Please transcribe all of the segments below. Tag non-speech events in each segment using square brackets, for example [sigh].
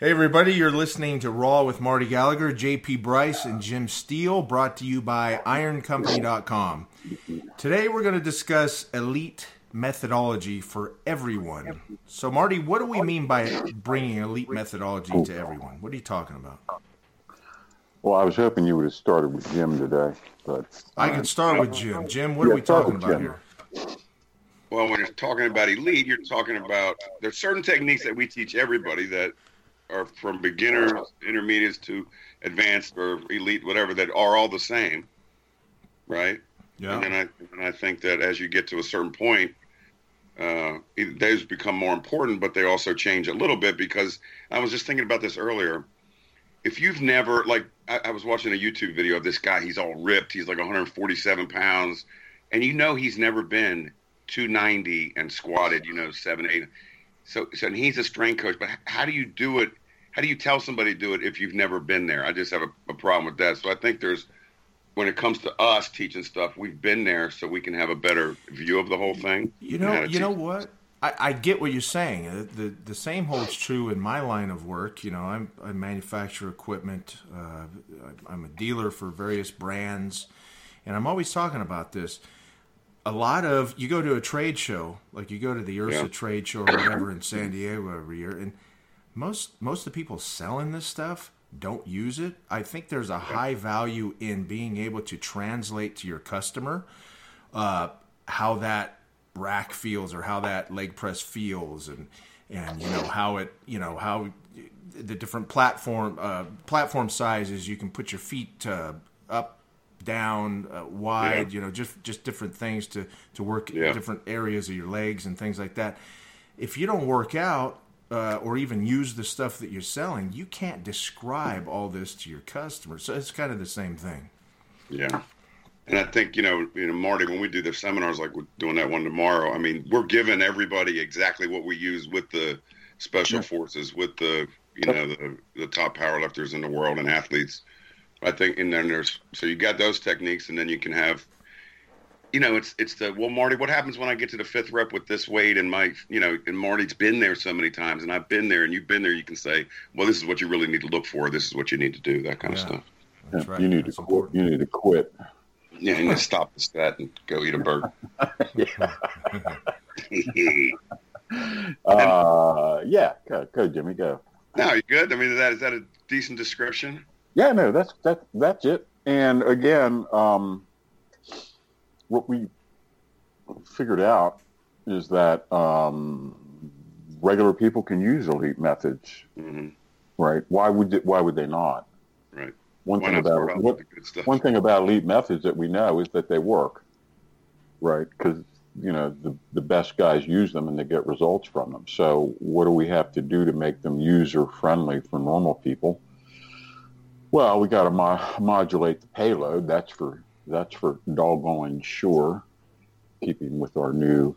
Hey, everybody, you're listening to Raw with Marty Gallagher, JP Bryce, and Jim Steele, brought to you by IronCompany.com. Today, we're going to discuss elite methodology for everyone. So, Marty, what do we mean by bringing elite methodology to everyone? What are you talking about? Well, I was hoping you would have started with Jim today, but I can uh, start with Jim. Jim, what are we talking about Jim. here? Well, when you're talking about elite, you're talking about there's certain techniques that we teach everybody that are from beginners, intermediates to advanced or elite, whatever, that are all the same, right? Yeah. And then I and I think that as you get to a certain point, uh, those become more important, but they also change a little bit because I was just thinking about this earlier. If you've never like, I, I was watching a YouTube video of this guy. He's all ripped. He's like 147 pounds, and you know he's never been 290 and squatted. You know, seven, eight. So, so and he's a strength coach. But how do you do it? How do you tell somebody to do it if you've never been there? I just have a, a problem with that. So I think there's when it comes to us teaching stuff, we've been there, so we can have a better view of the whole thing. You know, you know what? I, I get what you're saying. Uh, The the same holds true in my line of work. You know, I'm I manufacture equipment. Uh, I'm a dealer for various brands, and I'm always talking about this. A lot of you go to a trade show, like you go to the IHRSA Yeah. trade show or whatever in San Diego every year, and most most of the people selling this stuff don't use it. I think there's a high value in being able to translate to your customer uh, how that rack feels or how that leg press feels and and you know how it you know how the different platform uh, platform sizes you can put your feet uh, up down uh, wide Yeah. you know just just different things to to work Yeah. different areas of your legs and things like that if you don't work out uh, or even use the stuff that you're selling you can't describe all this to your customers so it's kind of the same thing Yeah. And I think, you know, you know, Marty, when we do the seminars like we're doing that one tomorrow, I mean, we're giving everybody exactly what we use with the special forces, with the, you know, the, the top powerlifters in the world and athletes. I think, and then there's, so you got those techniques, and then you can have, you know, it's, it's the, well, Marty, what happens when I get to the fifth rep with this weight and my, you know, and Marty's been there so many times and I've been there and you've been there, you can say, well, this is what you really need to look for. This is what you need to do, that kind Yeah. of stuff. that's Yeah, right you need That's to quit. You need to quit. Yeah, and just stop the stat and go eat a burger. [laughs] [laughs] Uh, yeah, go, go, Jimmy, go. no, you good? I mean, is that is that a decent description? Yeah, no, that's that that's it. And again, um, what we figured out is that um, regular people can use elite methods, hmm right? Why would they, why would they not? Right. One Why thing about what, with the good stuff? one thing about elite methods that we know is that they work, right? Because you know the the best guys use them and they get results from them. So what do we have to do to make them user friendly for normal people? Well, we got to mo- modulate the payload. That's for that's for doggone sure. Keeping with our new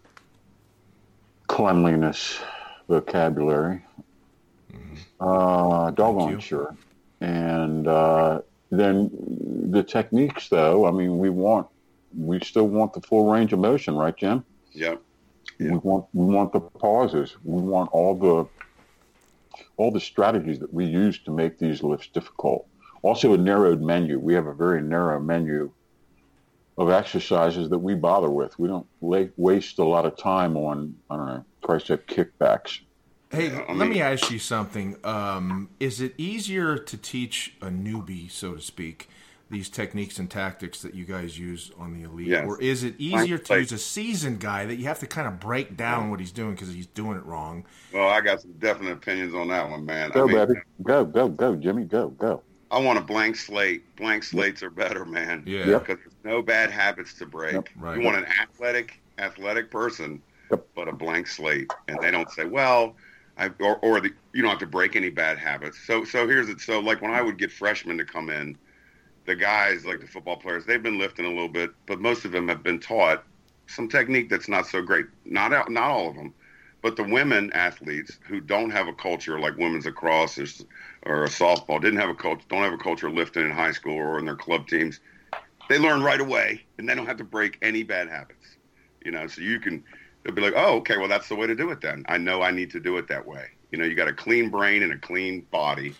cleanliness vocabulary. Uh, doggone sure. And uh, then the techniques, though, I mean, we want, we still want the full range of motion, right, Jim? We Yeah. want, we want the pauses. We want all the, all the strategies that we use to make these lifts difficult. Also, a narrowed menu. We have a very narrow menu of exercises that we bother with. We don't la- waste a lot of time on, I don't know, tricep kickbacks. Hey, let me ask you something. Um, is it easier to teach a newbie, so to speak, these techniques and tactics that you guys use on the elite, Yes. or is it easier to use a seasoned guy that you have to kind of break down what he's doing because he's doing it wrong? Well, I got some definite opinions on that one, man. Go, I mean, baby. Go, go, go, Jimmy. Go, go. I want a blank slate. Blank slates are better, man. Yeah. Yep. Because there's no bad habits to break. Yep. Right. You want an athletic, athletic person, Yep. but a blank slate, and they don't say, "Well, I," or, or the, you don't have to break any bad habits. So, so here's it. So, like when I would get freshmen to come in, the guys, like the football players, they've been lifting a little bit, but most of them have been taught some technique that's not so great. Not out- not all of them, but the women athletes who don't have a culture like women's lacrosse. or, or a softball didn't have a culture, don't have a culture of lifting in high school or in their club teams. They learn right away, and they don't have to break any bad habits. You know, so you can they'll be like, oh, okay, well that's the way to do it then. I know I need to do it that way. You know, you got a clean brain and a clean body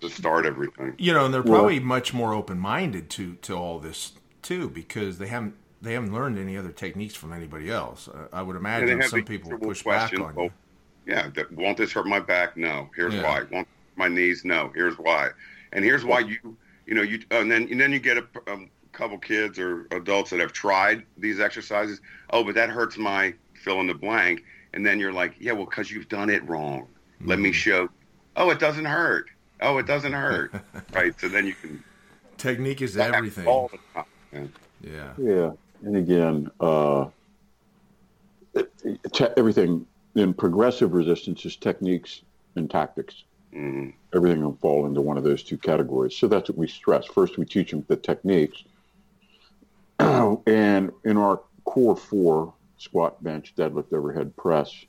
to start everything. You know, and they're probably much more open minded to to all this too because they haven't they haven't learned any other techniques from anybody else. Uh, I would imagine some people will push back question, on well, you. Yeah, that, won't this hurt my back? No. Here's Yeah. why. Won't my knees? No. Here's why. And here's why you, you know, you, and then and then you get a um, couple kids or adults that have tried these exercises. Oh, but that hurts my fill in the blank. And then you're like, yeah, well, because you've done it wrong. Let Mm-hmm. me show. Oh, it doesn't hurt. Oh, it doesn't hurt. [laughs] right. So then you can Technique is everything. all the time. Yeah. Yeah. Yeah, and again, uh, it- it- te- everything in progressive resistance is techniques and tactics. Mhm. Everything will fall into one of those two categories. So that's what we stress. First, we teach them the techniques, [clears throat] and in our core four squat, bench, deadlift, overhead, press,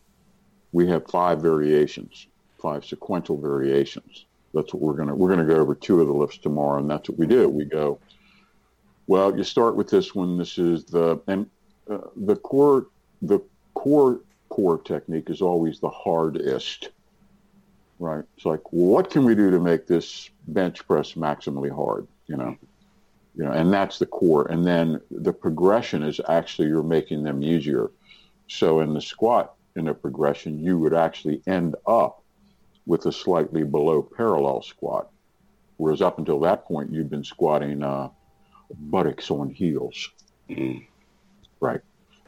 we have five variations, five sequential variations. That's what we're gonna we're gonna go over two of the lifts tomorrow, and that's what we do. We go well, you start with this one. This is the and uh, the core the core core technique is always the hardest, right? It's like, what can we do to make this bench press maximally hard? You know, you know, and that's the core. And then the progression is actually you're making them easier. So in the squat, in a progression, you would actually end up with a slightly below parallel squat, whereas up until that point, you've been squatting. Uh, buttocks on heels. Mhm. Right.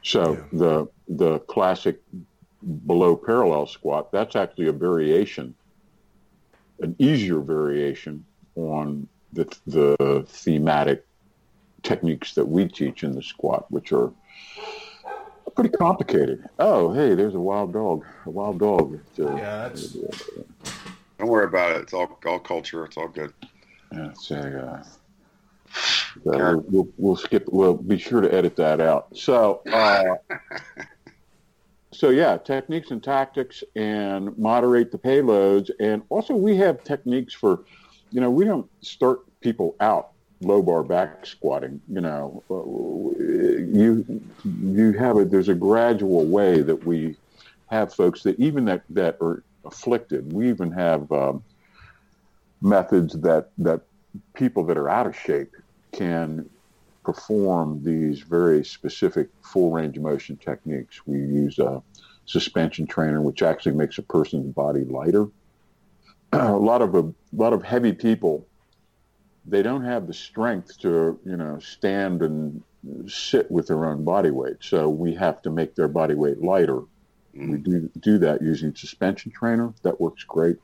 So the the classic below parallel squat, that's actually a variation, an easier variation on the the thematic techniques that we teach in the squat, which are pretty complicated. Oh, hey, there's a wild dog. A wild dog. It's, uh, Yeah, that's Don't worry about it. It's all all culture. It's all good. Yeah, it's a, uh, uh, we'll, we'll, we'll skip. We'll be sure to edit that out. So, uh, [laughs] so yeah, techniques and tactics, and moderate the payloads, and also we have techniques for, you know, we don't start people out low bar back squatting. You know, uh, you you have a there's a gradual way that we have folks that even that that are afflicted. We even have. Um, methods that that people that are out of shape can perform these very specific full range of motion techniques. We use a suspension trainer, which actually makes a person's body lighter. [clears throat] a lot of a lot of heavy people, they don't have the strength to you know stand and sit with their own body weight. So we have to make their body weight lighter. We do do that using suspension trainer. That works great.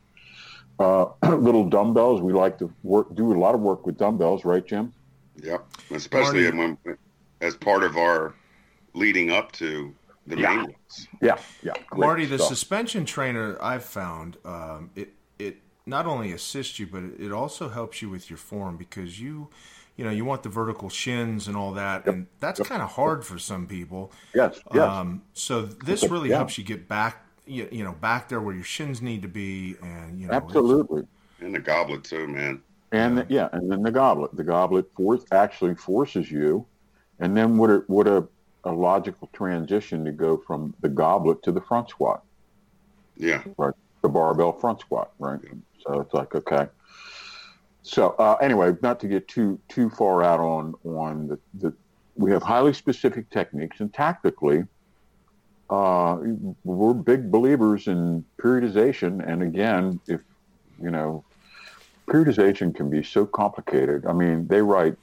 Uh, [clears throat] little dumbbells. We like to work, do a lot of work with dumbbells, right, Jim? Yep. Especially Marty- when, as part of our leading up to the Yeah. main ones. Yeah, yeah. great Marty, the stuff. suspension trainer I've found um, it it not only assists you, but it also helps you with your form because you you know you want the vertical shins and all that, and that's kind of hard for some people. yes, yes. Um, so this really Yeah. helps you get back you, you know back there where your shins need to be, and you know Absolutely. And the goblet too, man. And the- yeah, and then the goblet. The goblet force actually forces you, and then what a what a, a logical transition to go from the goblet to the front squat, Yeah. right? The barbell front squat, right? So it's like okay. So uh, anyway, not to get too too far out on on the, the we have highly specific techniques and tactically. Uh, we're big believers in periodization, and again, if you know, periodization can be so complicated. I mean, they write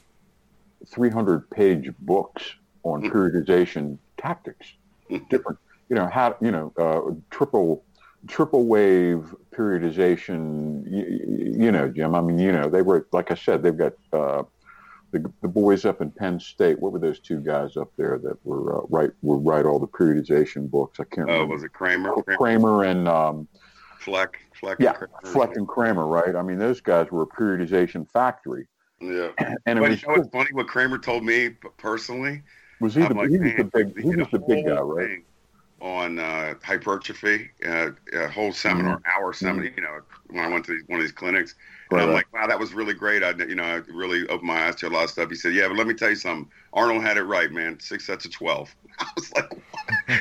300 page books on periodization tactics, [laughs] different, you know, how, you know, uh, triple, triple wave periodization, you, you know, Jim, I mean, you know, they wrote, like I said, they've got, uh, the, the boys up in Penn State, what were those two guys up there that were uh, write were write all the periodization books? I can't Oh, remember. was it Kraemer? Kraemer? Kraemer and um, Fleck? Fleck? yeah, Kraemer? Fleck and Kraemer, right? I mean, those guys were a periodization factory, Yeah. [clears throat] and it But was you know what's funny? What Kraemer told me personally? was he the like, he was the big he was the big guy, whole right? Thing- on uh, hypertrophy, uh, a whole seminar, Mm-hmm. hour seminar. You know, when I went to one of these clinics, and I'm like, wow, that was really great. I, you know, I really opened my eyes to a lot of stuff. He said, yeah, but let me tell you something. Arnold had it right, man. Six sets of twelve. [laughs] I was like, what?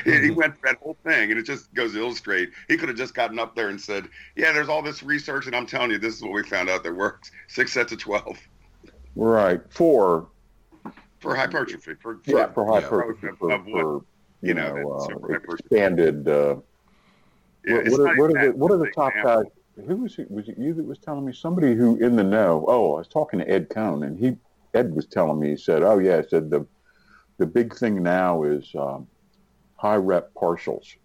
he he [laughs] went through that whole thing, and it just goes to illustrate. He could have just gotten up there and said, yeah, there's all this research, and I'm telling you, this is what we found out that works. Six sets of twelve Right. For for hypertrophy. For, for yeah, for yeah. hypertrophy, Of for, for you know, know, uh, expanded. Uh, what, what, are, what, are the, what are the top example. guys? Who was it? Was it you that was telling me? Somebody who in the know. Oh, I was talking to Ed Coan, and he Ed was telling me. He said, "Oh yeah," he said the the big thing now is um, high rep partials,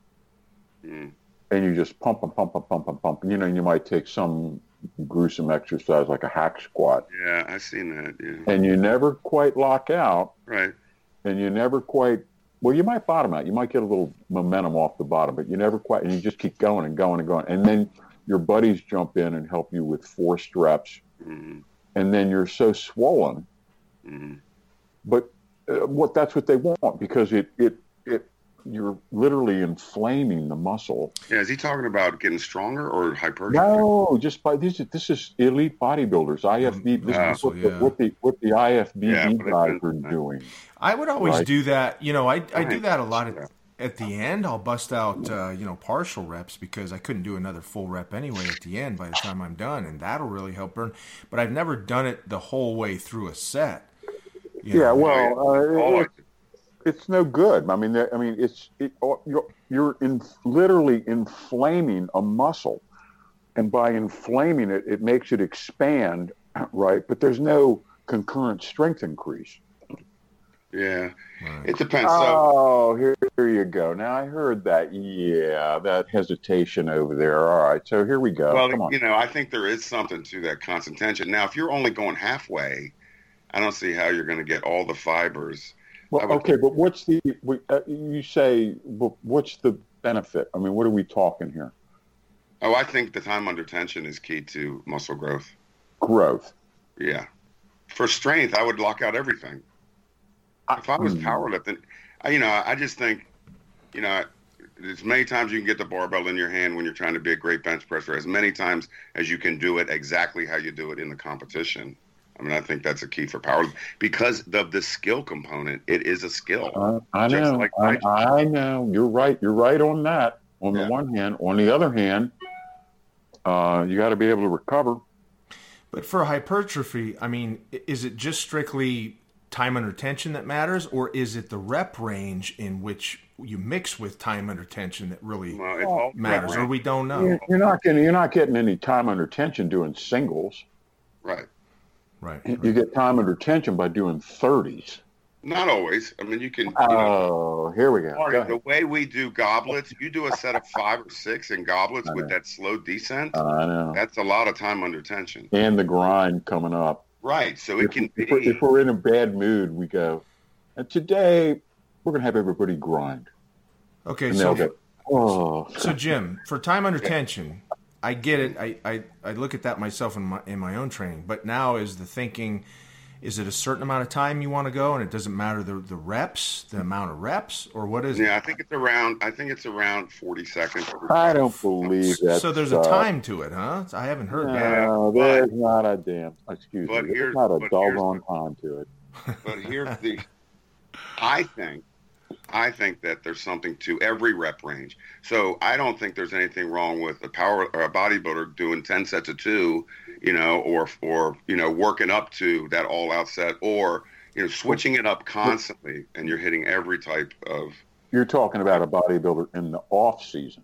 Mm. and you just pump and pump and pump and pump. You know, and you might take some gruesome exercise like a hack squat, Yeah, I've seen that. Yeah, and you never quite lock out, right. and you never quite. Well, you might bottom out. You might get a little momentum off the bottom, but you never quite, and you just keep going and going and going. And then your buddies jump in and help you with forced reps, hmm and then you're so swollen. hmm But uh, what that's what they want because it it you're literally inflaming the muscle. Yeah, is he talking about getting stronger or hypertrophy? No, just by this is this is elite bodybuilders. IFB. This Ah, is what, so, the, what the what the IFBB Yeah, guys are doing. I would always Right. do that. You know, I, I do that a lot at, at the end. I'll bust out, uh, you know, partial reps because I couldn't do another full rep anyway at the end by the time I'm done, and that'll really help burn. But I've never done it the whole way through a set. you Yeah, know. well, uh, Oh, it- it's no good. I mean, I mean, it's it, oh, you're you're in, literally inflaming a muscle, and by inflaming it, it makes it expand, [clears throat] right? But there's no concurrent strength increase. yeah, Right. it depends. So, Oh, here, here you go. Now I heard that. Yeah, that hesitation over there. All right, so here we go. Come well, on. you know, I think there is something to that constant tension. Now, if you're only going halfway, I don't see how you're going to get all the fibers. I Well, would- okay, but what's the? Uh, you say, what's the benefit? I mean, what are we talking here? Oh, I think the time under tension is key to muscle growth. Growth. Yeah. For strength, I would lock out everything. If I was Hmm. powerlifting, I, you know, I just think, you know, as many times you can get the barbell in your hand when you're trying to be a great bench presser, as many times as you can do it exactly how you do it in the competition. I mean, I think that's a key for power because of the skill component. It is a skill. Uh, I know. like I, I- I know. You're right. You're right on that. On Yeah. the one hand, on the other hand, uh, you got to be able to recover. But for hypertrophy, I mean, is it just strictly time under tension that matters, or is it the rep range in which you mix with time under tension that really Well, matters, or we don't know? You're, you're not getting. You're not getting any time under tension doing singles. right. Right. You get time under tension by doing thirties. Not always. I mean, you can. You know, Oh, here we go. Marty, Go the way we do goblets, you do a set of five or six in goblets with that slow descent. I know. That's a lot of time under tension. And the grind coming up. Right. So it If, can if, we're, be. if we're in a bad mood, we go. And today we're gonna have everybody grind. Okay, And so they'll go. Oh, So Jim, for time under tension, I get it. I, I, I look at that myself in my in my own training. But now is the thinking, is it a certain amount of time you want to go, and it doesn't matter the the reps, the amount of reps, or what is it? Yeah, I think it's around. I think it's around forty seconds. I don't believe that. So there's a time to it, huh? I haven't heard that. No, but- there's not a damn. Excuse but me. There's here's- not a but here's doggone time to it. But here's the. I think, I think that there's something to every rep range. So I don't think there's anything wrong with a power or a bodybuilder doing ten sets of two, you know, or or you know working up to that all out set, or you know switching it up constantly, and you're hitting every type of. You're talking about a bodybuilder in the off season.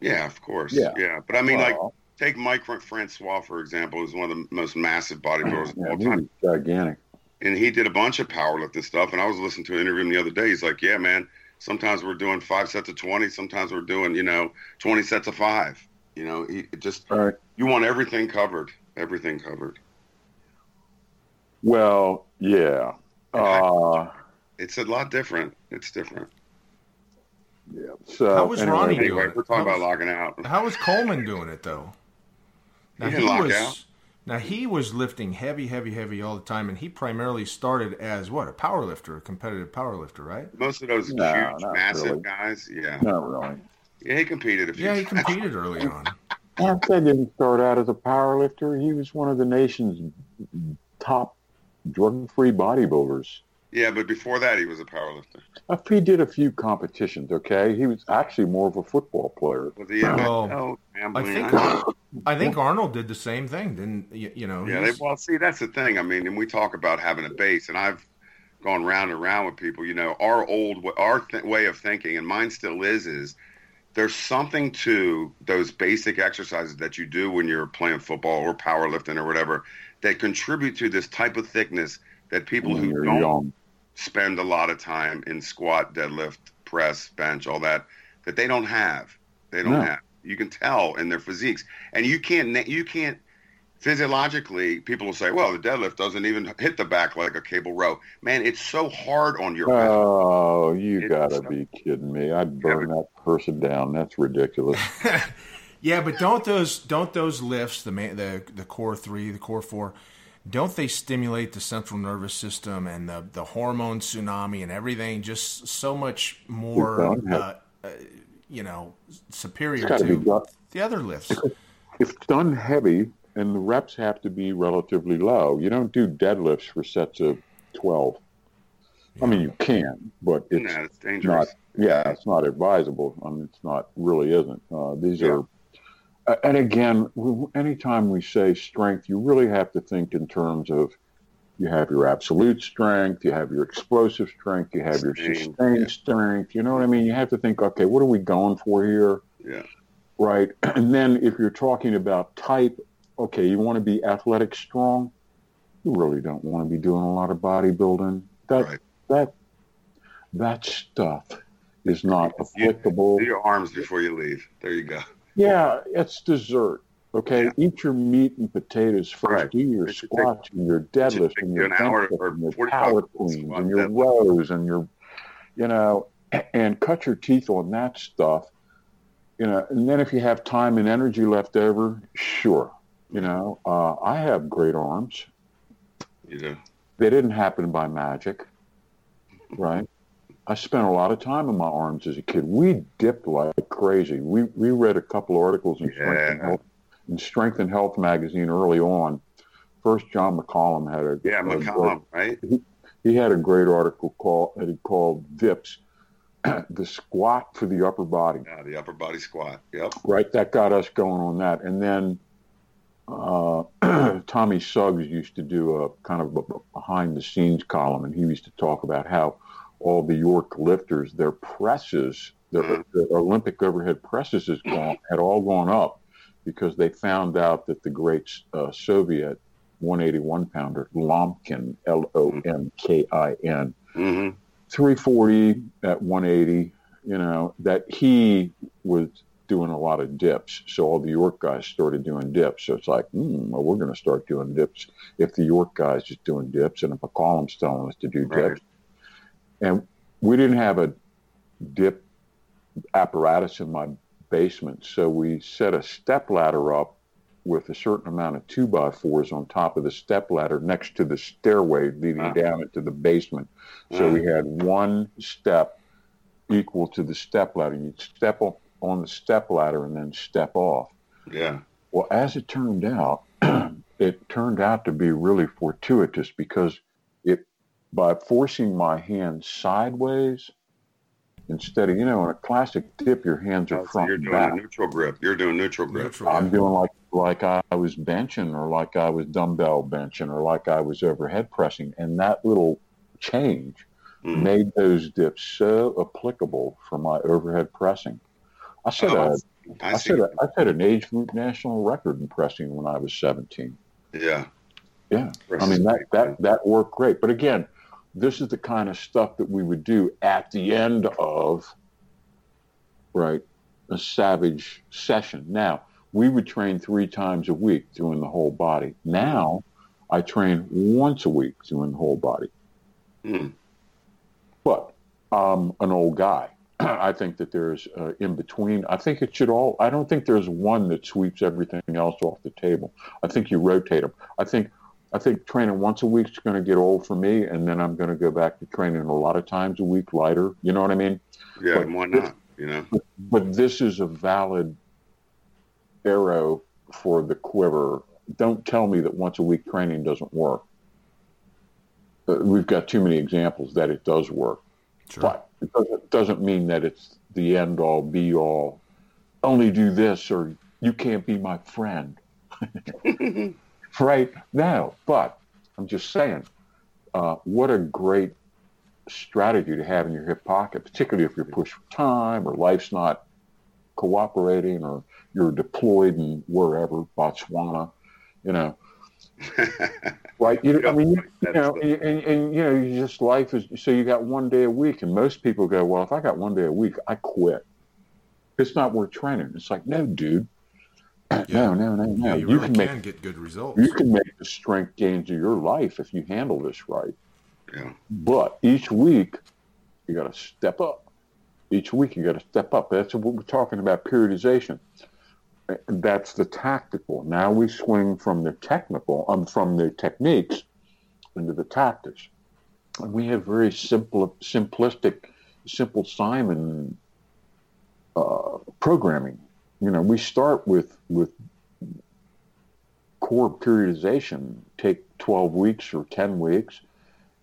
Yeah, of course. Yeah. yeah. But I mean, like, take Mike Francois for example, who's one of the most massive bodybuilders oh, of yeah, all time. gigantic. And he did a bunch of powerlifting stuff. And I was listening to an interview the other day. He's like, "Yeah, man. Sometimes we're doing five sets of twenty. Sometimes we're doing, you know, twenty sets of five. You know, he just All right. you want everything covered, everything covered. Well, yeah. Uh, It's a lot different. It's different. yeah. So How was anyway, Ronnie Anyway, doing? we're talking How about was- locking out. How was Coleman doing it though? He didn't lock was, out. Now he was lifting heavy, heavy, heavy all the time, and he primarily started as what a power lifter, a competitive power lifter, right? Most of those No, huge, massive really. guys, yeah, Not really. yeah, he competed a few. Yeah, he competed early on. [laughs] Ante didn't start out as a power lifter. He was one of the nation's top drug-free bodybuilders. Yeah, but before that, he was a powerlifter. If he did a few competitions, okay, he was actually more of a football player. Was he? Well, oh, I think. I think Arnold did the same thing. Didn't you, you know? Yeah, they, well, see, that's the thing. I mean, and we talk about having a base, and I've gone round and round with people. You know, our old, our th- way of thinking, and mine still is, is there's something to those basic exercises that you do when you're playing football or powerlifting or whatever that contribute to this type of thickness that people when who don't young. Spend a lot of time in squat, deadlift, press, bench, all that, that they don't have. They don't No. have. You can tell in their physiques, and you can't. You can't. Physiologically, people will say, "Well, the deadlift doesn't even hit the back like a cable row." Man, it's so hard on your back. Oh, you It's- gotta be kidding me! I'd burn that person down. That's ridiculous. [laughs] yeah, but don't those don't those lifts the ma- the the core three, the core four, don't they stimulate the central nervous system and the the hormone tsunami and everything just so much more, uh, uh, you know, superior gotta be to done. the other lifts? If done heavy, and the reps have to be relatively low. You don't do deadlifts for sets of twelve. I mean, you can, but it's Nah, it's dangerous. not. Yeah, it's not advisable. I mean, it's not really isn't. Uh, these Yeah. are. And again, anytime we say strength, you really have to think in terms of you have your absolute strength, you have your explosive strength, you have your Sustained, sustained yeah. strength. You know what I mean? You have to think, okay, what are we going for here? Yeah. right? [clears throat] And then if you're talking about type, okay, you want to be athletic strong. You really don't want to be doing a lot of bodybuilding. That Right. that that stuff is not applicable. Do your arms before you leave. There you go. Yeah, it's dessert. Okay, Yeah. eat your meat and potatoes first. Right. Do your It squats and your deadlifts and your an hour or and your power cleans and your rows and your, you know, [clears throat] and cut your teeth on that stuff. You know, and then if you have time and energy left over, sure. You know, uh, I have great arms. You do. They didn't happen by magic, right? I spent a lot of time in my arms as a kid. We dipped like crazy. We we read a couple articles in Strength and Health, in Strength and Health magazine early on. First, John McCallum had a Yeah, a McCallum, right? he had a great article called that he called "Dips," [clears throat] the squat for the upper body. Yeah, the upper body squat. Yep. Right, that got us going on that, and then uh, [clears throat] Tommy Suggs used to do a kind of a behind the scenes column, and he used to talk about how all the York lifters, their presses, their, Mhm. their Olympic overhead presses has gone, [clears throat] had all gone up because they found out that the great uh, Soviet 181 pounder Lomkin, L O M K I N, hmm 340 at 180, you know, that he was doing a lot of dips. So all the York guys started doing dips. So it's like, hmm, well, we're going to start doing dips if the York guys is doing dips and if McCallum's telling us to do Right. dips. And we didn't have a dip apparatus in my basement. So we set a step ladder up with a certain amount of two by fours on top of the step ladder next to the stairway leading Ah. down into the basement. So we had one step equal to the step ladder. You'd step up on the step ladder and then step off. Yeah. Well, as it turned out, [clears throat] it turned out to be really fortuitous because by forcing my hands sideways instead of you know in a classic dip your hands are Oh, so you're doing back. a neutral grip. You're doing neutral grip. Neutral, I'm yeah. doing like like I was benching or like I was dumbbell benching or like I was overhead pressing, and that little change Mhm. made those dips so applicable for my overhead pressing. I said Oh, a I I see. set a, I set an age group national record in pressing when I was 17. Yeah. Yeah, I mean that that that worked great. But again, this is the kind of stuff that we would do at the end of right a savage session. Now we would train three times a week doing the whole body. Now I train once a week doing the whole body. Hmm. But I'm an old guy. [clears throat] I think that there's uh, in between. I think it should all. I don't think there's one that sweeps everything else off the table. I think you rotate them. I think I think training once a week is going to get old for me, and then I'm going to go back to training a lot of times a week lighter. You know what I mean? Yeah, but, why not? You know. But, but this is a valid arrow for the quiver. Don't tell me that once a week training doesn't work. Uh, we've got too many examples that it does work. Sure. But it doesn't, doesn't mean that it's the end all be all. Only do this or you can't be my friend. [laughs] right now. But I'm just saying, uh, what a great strategy to have in your hip pocket, particularly if you're pushed for time or life's not cooperating or you're deployed in wherever, Botswana, you know. [laughs] right? You, I mean, you, you know, and, and, and, you know, you just life is so you got one day a week, and most people go, well, if I got one day a week, I quit. It's not worth training. It's like, no, dude, yeah. No, no, no, no. Yeah, you, you really can, make, get good results. You can make the strength gains of your life if you handle this right. Yeah. But each week, you got to step up. Each week, you got to step up. That's what we're talking about periodization. That's the tactical. Now we swing from the technical, um, from the techniques into the tactics. And we have very simple, simplistic, simple Simon uh, programming you know, we start with with core periodization, take 12 weeks or 10 weeks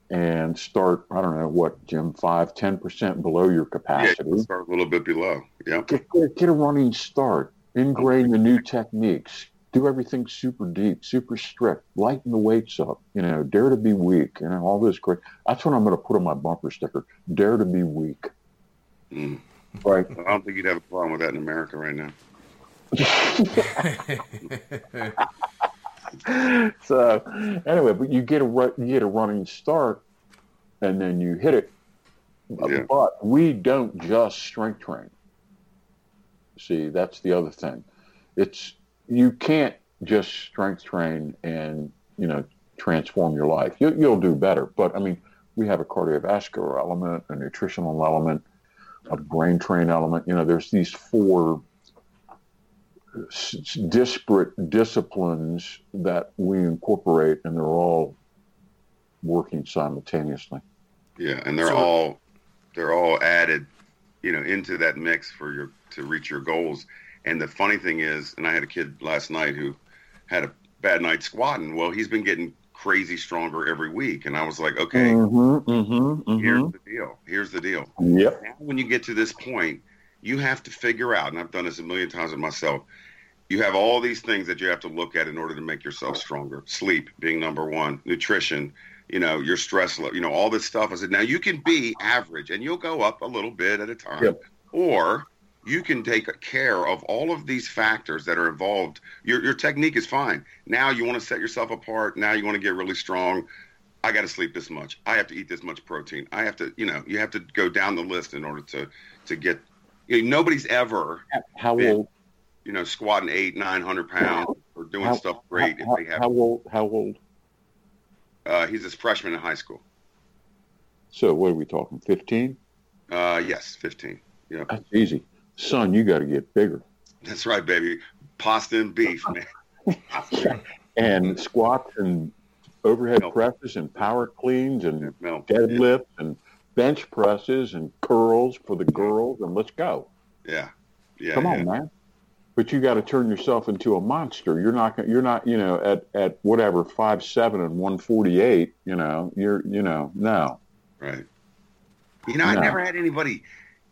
and start, I don't know what, Jim, 5, 10% below your capacity. Yeah, start a little bit below. Yeah. Get, get, get a running start, ingrain the new techniques, do everything super deep, super strict, lighten the weights up, you know, dare to be weak, you know, all this great. That's what I'm going to put on my bumper sticker. Dare to be weak. Mm. Right. I don't think you'd have a problem with that in America right now. [laughs] so anyway, but you get a you get a running start, and then you hit it. Uh, yeah. But we don't just strength train. See, that's the other thing. It's you can't just strength train and you know transform your life. You, you'll do better, but I mean, we have a cardiovascular element, a nutritional element, a brain train element. You know, there's these four disparate disciplines that we incorporate, and they're all working simultaneously. Yeah, and they're so, all they're all added, you know, into that mix for your to reach your goals. And the funny thing is, and I had a kid last night who had a bad night squatting. Well, he's been getting crazy stronger every week, and I was like, okay, mm-hmm, mm-hmm, mm-hmm. here's the deal. Here's the deal. Yep. Now, when you get to this point, you have to figure out, and I've done this a million times with myself you have all these things that you have to look at in order to make yourself stronger. Sleep being number one, nutrition, you know, your stress level, you know, all this stuff. I said, now you can be average and you'll go up a little bit at a time, yep. or you can take care of all of these factors that are involved. Your, your technique is fine. Now you want to set yourself apart. Now you want to get really strong. I got to sleep this much. I have to eat this much protein. I have to, you know, you have to go down the list in order to to get. You know, nobody's ever. How been, old? you know, squatting eight, nine hundred pounds or doing how, stuff great. How, if they have, how old? How old? Uh, he's a freshman in high school. So what are we talking? Fifteen? Uh, yes, fifteen. Yeah, that's easy, son. You got to get bigger. That's right, baby. Pasta and beef, [laughs] man. and squats and overhead Milk. presses and power cleans and Milk. deadlifts yeah. and bench presses and curls for the girls and let's go. Yeah. Yeah. Come on, yeah. man but you got to turn yourself into a monster. You're not you're not you know at at whatever five seven and one forty eight. You know you're you know no. Right. You know, no. I never had anybody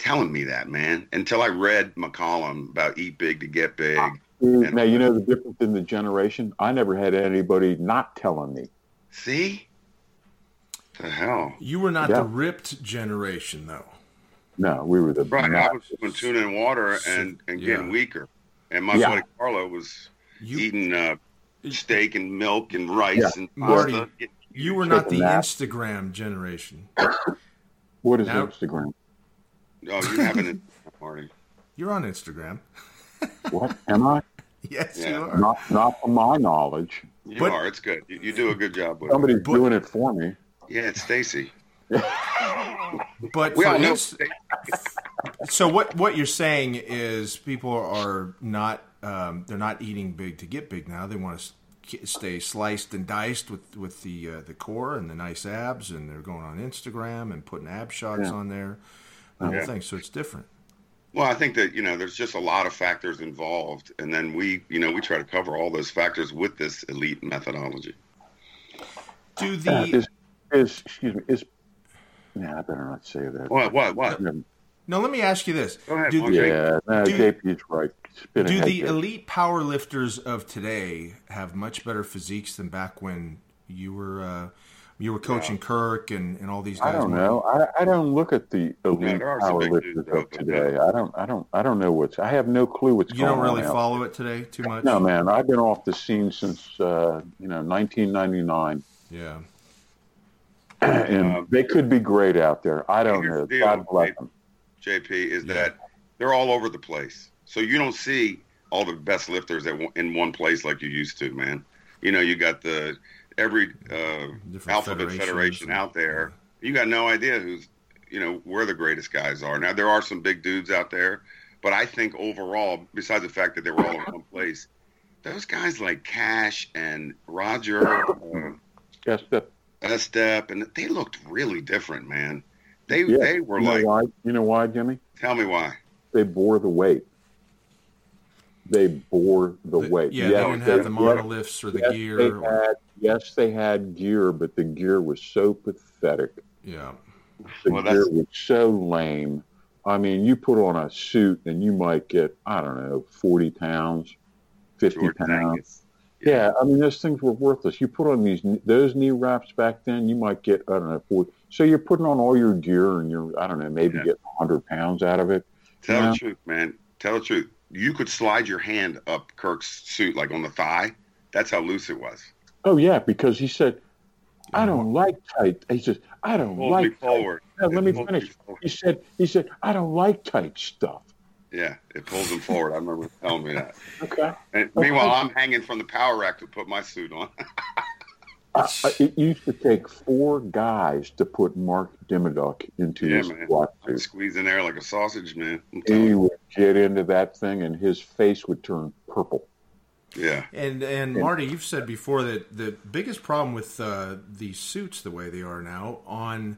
telling me that, man, until I read McCallum about eat big to get big. now you know the difference in the generation. I never had anybody not telling me. See. The hell. You were not yeah. the ripped generation, though. No, we were the right. I was doing tuna and water and and yeah. getting weaker and my yeah. buddy Carlo was you, eating uh, steak and milk and rice yeah. and Marty, pasta. You were not the Instagram generation. what is now, Instagram? Oh, you haven't, Marty. [laughs] You're on Instagram. what am I? [laughs] Yes, yeah. you are. Not, not from my knowledge. You but, are. It's good. You, you, do a good job with somebody's it. Somebody's doing it for me. Yeah, it's Stacy. but [laughs] We all know. so what what you're saying is people are not um, they're not eating big to get big now. They want to stay sliced and diced with with the uh, the core and the nice abs, and they're going on Instagram and putting ab shots Yeah. on there. The whole Yeah. thing. So it's different. Well, I think that you know there's just a lot of factors involved, and then we you know we try to cover all those factors with this elite methodology. Do Yeah, the is, is excuse me is yeah I better not say that. What? What? What? no? Let me ask you this: Go ahead, Do, Andre. Yeah, no, Do- JP's right. Do the there. elite power lifters of today have much better physiques than back when you were uh, you were coaching Kirk and, and all these guys? I don't were- know. I, I don't look at the elite there are some powerlifters of out there, today. I don't. I don't. I don't know what's. I have no clue what's You going don't really on. out follow it today too much. No, man. I've been off the scene since uh, you know 1999, Yeah. [clears throat] and Um, they could be great out there. I don't know. the deal, God bless them. JP is Yeah. that they're all over the place. So you don't see all the best lifters at in one place like you used to, man. You know, you got the every uh, alphabet federations federation out there. You got no idea who's, you know, where the greatest guys are. Now there are some big dudes out there, but I think overall, besides the fact that they were all in one place, those guys like Cash and Roger, uh, Yes, Estep, and they looked really different, man. They yeah. they were you know like, why? You know why, Jimmy? tell me why. They bore the weight. They bore the The- weight. Yeah, Yes, they didn't have the yes, monolifts or the yes, gear. They or- had, yes, they had gear, but the gear was so pathetic. yeah. The Well, gear that's- was so lame. I mean, you put on a suit and you might get, I don't know, 40 pounds, 50 George pounds. Angus. Yeah, I mean, those things were worthless. You put on these those knee wraps back then, you might get, I don't know, 40. So you're putting on all your gear and you're, I don't know, maybe Yeah. getting 100 pounds out of it. Tell Yeah. the truth, man. Tell the truth. You could slide your hand up Kirk's suit, like on the thigh. That's how loose it was. Oh, yeah, because he said, I uh-huh. don't like tight. He says, I don't me like forward. Yeah, let me finish. He said, he said, I don't like tight stuff. Yeah, it pulls him forward. I remember telling me that. [laughs] Okay. And meanwhile, I'm hanging from the power rack to put my suit on. [laughs] I, I, it used to take four guys to put Mark Dimiduk into Yeah, his man. squat I'd suit. squeeze in there like a sausage, man. I'm telling He you. would get into that thing and his face would turn purple. Yeah. And and Marty, you've said before that the biggest problem with uh, these suits the way they are now on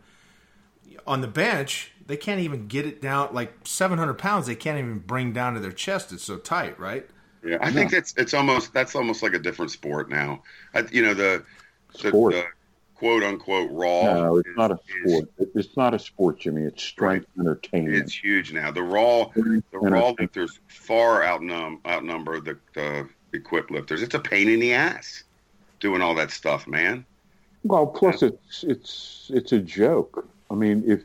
on the bench, they can't even get it down like 700 pounds. They can't even bring down to their chest. It's so tight, right? Yeah, I think that's it's almost that's almost like a different sport now. I, you know the Sport. the quote unquote raw. No, it's is- not a sport. It- It's not a sport, Jimmy. It's strength entertainment. It's huge now. The raw Strength the raw lifters far outnum outnumber the, the equipped lifters. It's a pain in the ass doing all that stuff, man. Well, plus it's it's it's a joke. I mean, if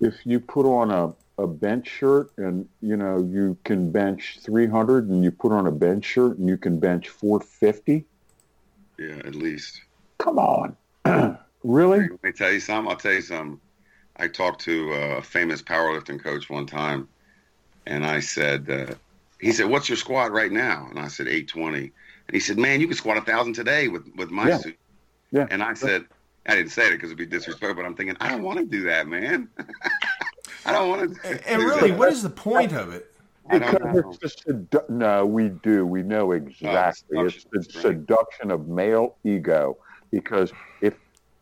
if you put on a, a bench shirt and you know you can bench 300 and you put on a bench shirt and you can bench 450, Yeah, at least. Come on, [clears throat] really? Let me tell you something. I'll tell you something. I talked to a famous powerlifting coach one time, and I said, uh, he said, "What's your squat right now?" And I said, "820." And he said, "Man, you can squat a thousand today with with my Yeah. suit." Yeah. And I said, I didn't say it because it'd be disrespectful, but I'm thinking, I don't want to do that, man. [laughs] I don't want to. And, and really, what is the point of it? Because it's the sedu- no, we do. We know exactly. it's the is seduction of male ego. Because if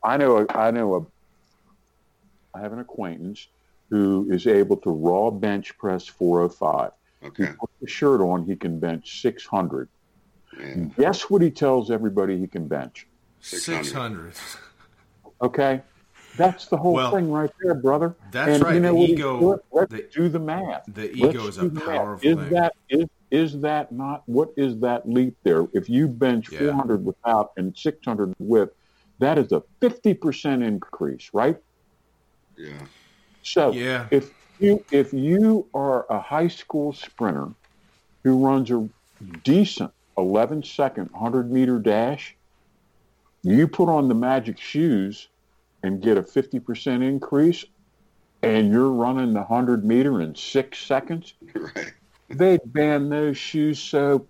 I know, a, I know a, I have an acquaintance who is able to raw bench press 405. He Okay. puts the shirt on, he can bench 600. Yeah. Guess what he tells everybody he can bench? 600. 600. [laughs] Okay, that's the whole Well, thing right there, brother. That's And right. you know the ego. doing? Let's the- do the math. The Let's ego is a do the math. powerful is thing. That, is, is that not, what is that leap there? If you bench Yeah. 400 without and 600 with, that is a 50% increase, right? Yeah. So Yeah. if you if you are a high school sprinter who runs a decent 11 second 100 meter dash, you put on the magic shoes and get a 50% increase, and you're running the 100 meter in six seconds, [laughs] Right. They'd ban those shoes so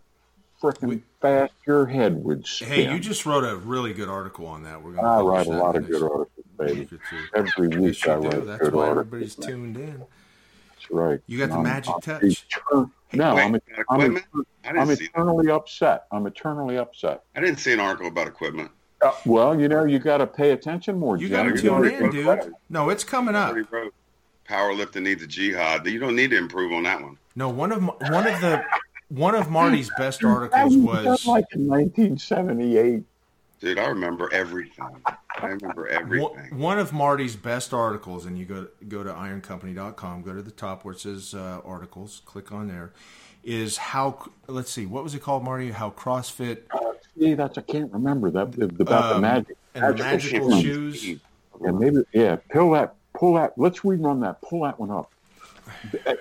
freaking fast your head would spin. Hey, you just wrote a really good article on that. We're going to I write a lot of good articles. baby. Look at you. Every week Yes, I you do. write That's good why articles. everybody's tuned in. That's right. You got the I'm- magic I'm touch. etern- no, Wait, I'm, about I'm, equipment? I I'm didn't eternally upset. I'm eternally upset. I didn't see an article about equipment. Uh, well, you know, you got to pay attention more. You got to tune in, dude. No, it's coming up. Already wrote powerlifting needs a jihad. You don't need to improve on that one. No, one of my- one of the one of Marty's best That articles was was like in 1978. Dude, I remember everything. I remember everything. one of Marty's best articles, and you go go to ironcompany.com, go to the top where it says uh, articles, click on there. Is how let's see, what was it called, Marty? How CrossFit Uh, see, that's I can't remember that about the Um, magic. and the magical shoes. shoes. Yeah, maybe. Yeah, pull that. Pull that. Let's rerun that. Pull that one up.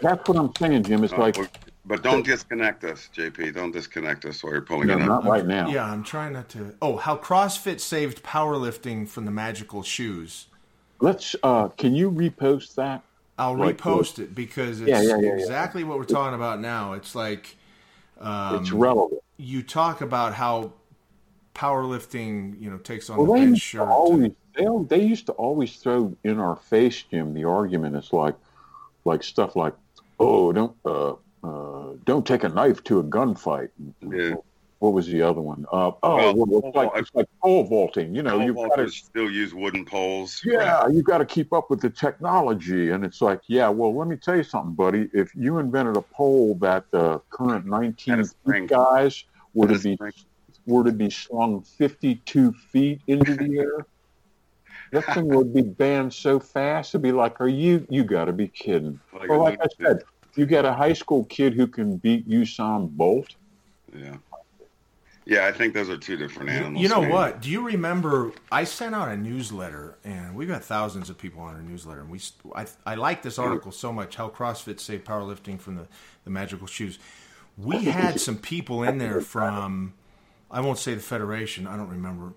That's what I'm saying, Jim. It's Uh, like but don't disconnect us, JP. Don't disconnect us while you're pulling no, it up. not right now. Yeah, I'm trying not to. Oh, how CrossFit saved powerlifting from the magical shoes. Let's. uh Can you repost that? I'll Like, repost it because it's Yeah, yeah, yeah, yeah. exactly what we're talking about now. It's like um, it's relevant. you talk about how powerlifting, you know, takes on Well, the they bench shirt. always they, they used to always throw in our face, Jim. The argument is like like stuff like, oh, don't uh, uh, don't take a knife to a gunfight. Yeah. What was the other one? Uh, oh, Well, it's like it's like pole vaulting. You know, you've got to still use wooden poles. Yeah, you've got to keep up with the technology, and it's like, yeah, well, let me tell you something, buddy. If you invented a pole that the current 19 And a spring. feet guys were to be were to be slung 52 feet into the air, that thing would be banned so fast. It'd be like, are you? You got to be kidding. Oh, like Well, like I said, you got a high school kid who can beat Usain Bolt, Yeah. Yeah, I think those are two different animals. you know man. what? Do you remember? I sent out a newsletter, and we've got thousands of people on our newsletter. And we, I, I like this article so much. How CrossFit saved powerlifting from the, the magical shoes. We had some people in there from, I won't say the federation. I don't remember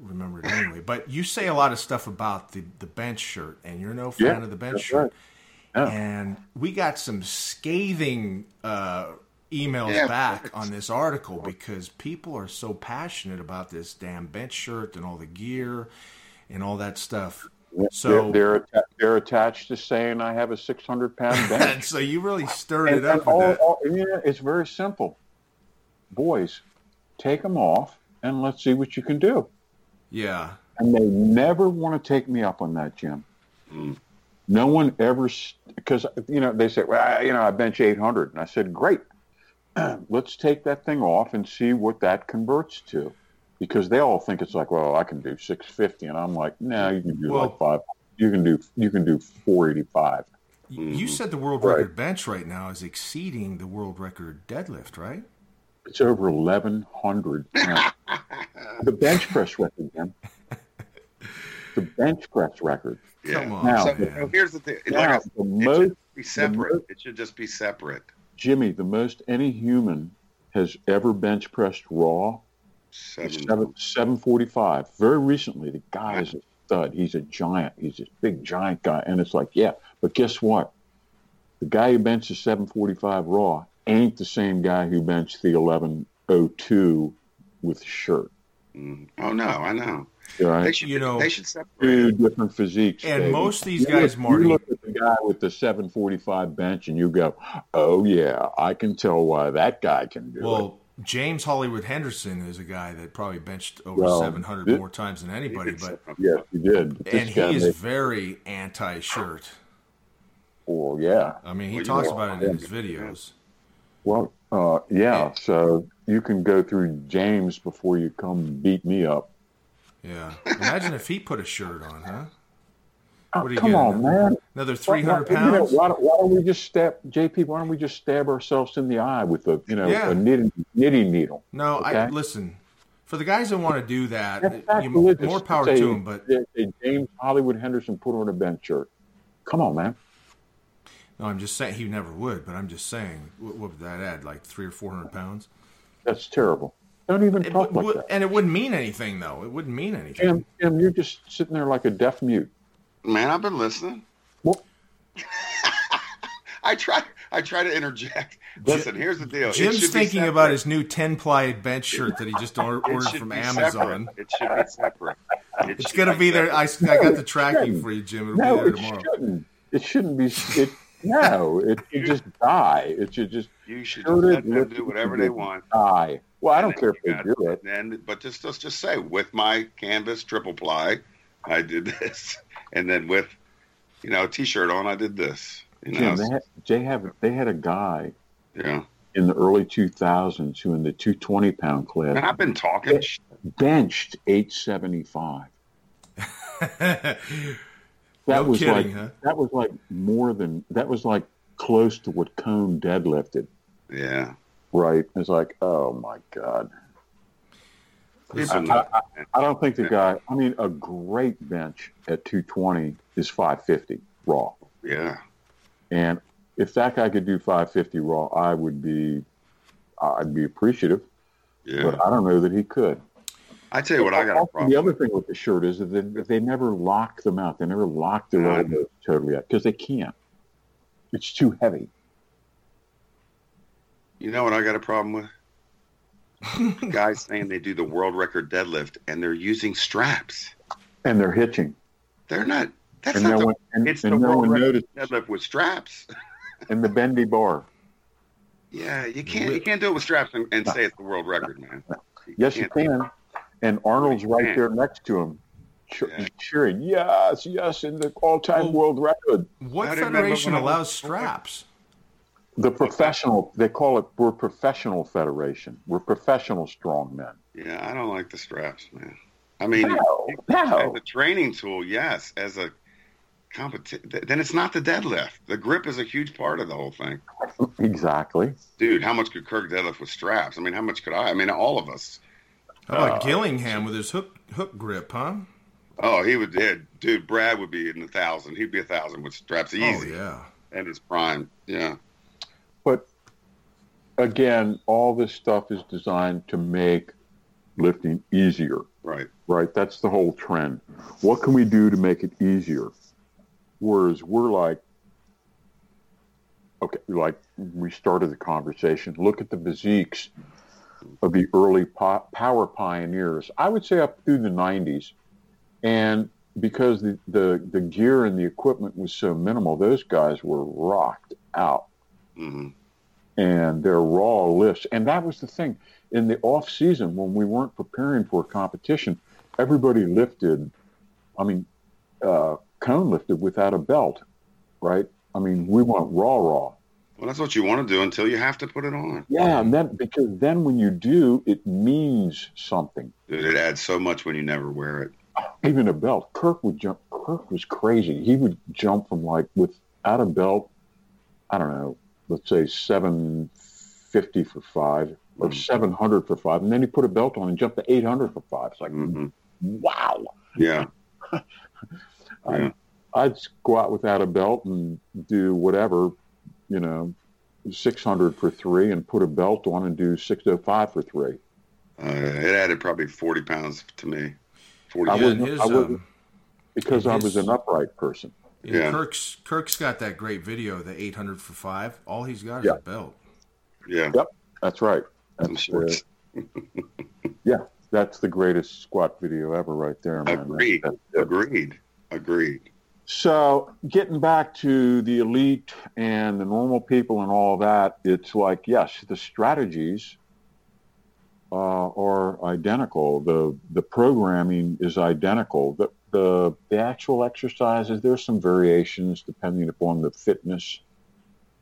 remember it anyway. But you say a lot of stuff about the the bench shirt, and you're no fan Yeah, of the bench shirt. right. Yeah. And we got some scathing uh, emails Yeah, back on this article because people are so passionate about this damn bench shirt and all the gear and all that stuff. So, they're they're, atta- they're attached to saying I have a 600 pound [laughs] bench. so you really stirred And- it up all- all- it's very simple. Boys, take them off and let's see what you can do. Yeah. And they never want to take me up on that, Jim. Mm. No one ever, because you know they say, well, you know, I bench 800, and I said, great. [clears throat] let's take that thing off and see what that converts to, because they all think it's like, well, I can do 650, and I'm like, no, you can do Well- like five. You can do you can do 485. You mm-hmm. said the world Right. record bench right now is exceeding the world record deadlift, right? It's over 1,100 pounds. [laughs] the bench press record, Jim. The bench press record. Yeah. Come on, Now- So, man. here's the thing. Now, I the it most, should be separate. most- It should just be separate. Jimmy, the most any human has ever bench pressed raw Seven. seven, 745. Very recently, the guy is a stud. He's a giant. He's this big, giant guy. And it's like, yeah, but guess what? The guy who benches 745 raw ain't the same guy who benched the 1102 with the shirt. Mm. Oh no, I know. All right? They should. You know- they should separate. two different physiques. And baby. most of these You guys, look, Marty- You look at the guy with the 745 bench and you go, oh, yeah, I can tell why that guy can do it. Well, James Hollywood Henderson is a guy that probably benched over Well, 700 thi- more times than anybody, but Yes, he did. But and he is made- very anti-shirt. well, yeah. I mean, he Well, talks know, about it in his videos. Well, uh, yeah. So you can go through James before you come beat me up. Yeah. Imagine if he put a shirt on, huh? Oh, What do you come get? on, man. Another 300 why- you know, pounds? Why, don't- why don't we just stab JP? Why don't we just stab ourselves in the eye with a you know Yeah. a knitting knitting needle? No, I listen. For the guys that want to do that, you, more power to them. But James Hollywood Henderson put on a bench shirt. Come on, man. No, I'm just saying he never would. But I'm just saying, what, what would that add? Like three or four hundred pounds? That's terrible. Don't even It talk would- like that. and it wouldn't mean anything, though. It wouldn't mean anything. Jim, Jim, you're just sitting there like a deaf mute. Man, I've been listening. Well, [laughs] I try. I try to interject. Listen, here's the deal. Jim's thinking about his new ten ply bench shirt that he just [laughs] ordered from Amazon. Separate. It should be separate. It's gonna be there. I, I got the tracking for you, Jim. It'll no, be there it tomorrow. shouldn't. It shouldn't be. It, no, it should just die. It should just You should just it, let them do whatever they want. die. Well, I don't care if they do it. And but just let's just say with my canvas triple ply, I did [laughs] this, and then with you know a t-shirt on, I did this. You know, Jim, they had, they have they had a guy yeah. in the early 2000s who in the 220 pound class. And I've been talking. benched 875. [laughs] That No was kidding, like huh? that was like more than that was like close to what Coan deadlifted. Yeah. Right? It's like, oh my god. I. I, I don't think the guy. I mean, a great bench at 220 is 550 raw, Yeah. and if that guy could do 550 raw, I would be, I'd be appreciative. Yeah. But I don't know that he could. I tell you what, I got a Also, problem. The other thing with the shirt is that they, they never lock them out. They never lock their Right. totally out because they can't. It's too heavy. You know what I got a problem with? [laughs] Guys saying they do the world record deadlift and they're using straps. And they're hitching. They're not. That's And not no the. one, and, it's and the no world one record noticed. deadlift with straps. [laughs] And the bendy bar. Yeah, you can't. You can't do it with straps and, and say it's the world record, man. Yes, you can't. can. And Arnold's right there next to him, cheer- Yeah. cheering, yes, yes, in the all-time Well- world record. What federation when I was- allows straps? The professional, they call it, we're professional federation. We're professional strongmen. Yeah, I don't like the straps, man. I mean, No, as no. a training tool, yes. As a competition, then it's not the deadlift. The grip is a huge part of the whole thing. Exactly. Dude, how much could Kirk deadlift with straps? I mean, how much could I? I mean, all of us. How Uh, about Gillingham with his hook hook grip, huh? Oh, he would. Yeah, dude, Brad would be in the thousand. He'd be a thousand with straps easy. Oh yeah. And his prime. Yeah. But again, all this stuff is designed to make lifting easier, Right. right? That's the whole trend. What can we do to make it easier? Whereas we're like, okay, like we started the conversation, look at the physiques of the early po- power pioneers. I would say up through the 90s. And because the, the, the gear and the equipment was so minimal, those guys were rocked out hmm and their raw lifts. And that was the thing in the off season when we weren't preparing for a competition. Everybody lifted. I mean, uh, Coan lifted without a belt, right? I mean, we went raw, raw. Well, that's what you want to do until you have to put it on. Yeah, and then because then when you do, it means something. Dude, it adds so much when you never wear it. [sighs] Even a belt. Kirk would jump. Kirk was crazy. He would jump from like without a belt. I don't know. Let's say seven fifty for five or Mhm. seven hundred for five, and then he put a belt on and jumped to eight hundred for five. It's like hmm wow. Yeah. [laughs] Yeah. I'd, I'd go out without a belt and do whatever, you know, six hundred for three, and put a belt on and do six oh five for three. Uh, it added probably 40 pounds to me. 40 I Yeah, wasn't- his, I um, Because I was an upright person. yeah, Yeah. Kirk's Kirk's got that great video, the 800 for five. All he's got is a belt. Yeah. Yep. That's right. Some That's shorts. [laughs] yeah. That's the greatest squat video ever, right there, man. Agreed. That's- that's. Agreed. Agreed. So, getting back to the elite and the normal people and all that, it's like yes, the strategies uh, are identical. the The programming is identical. The, the the actual exercises there's some variations depending upon the fitness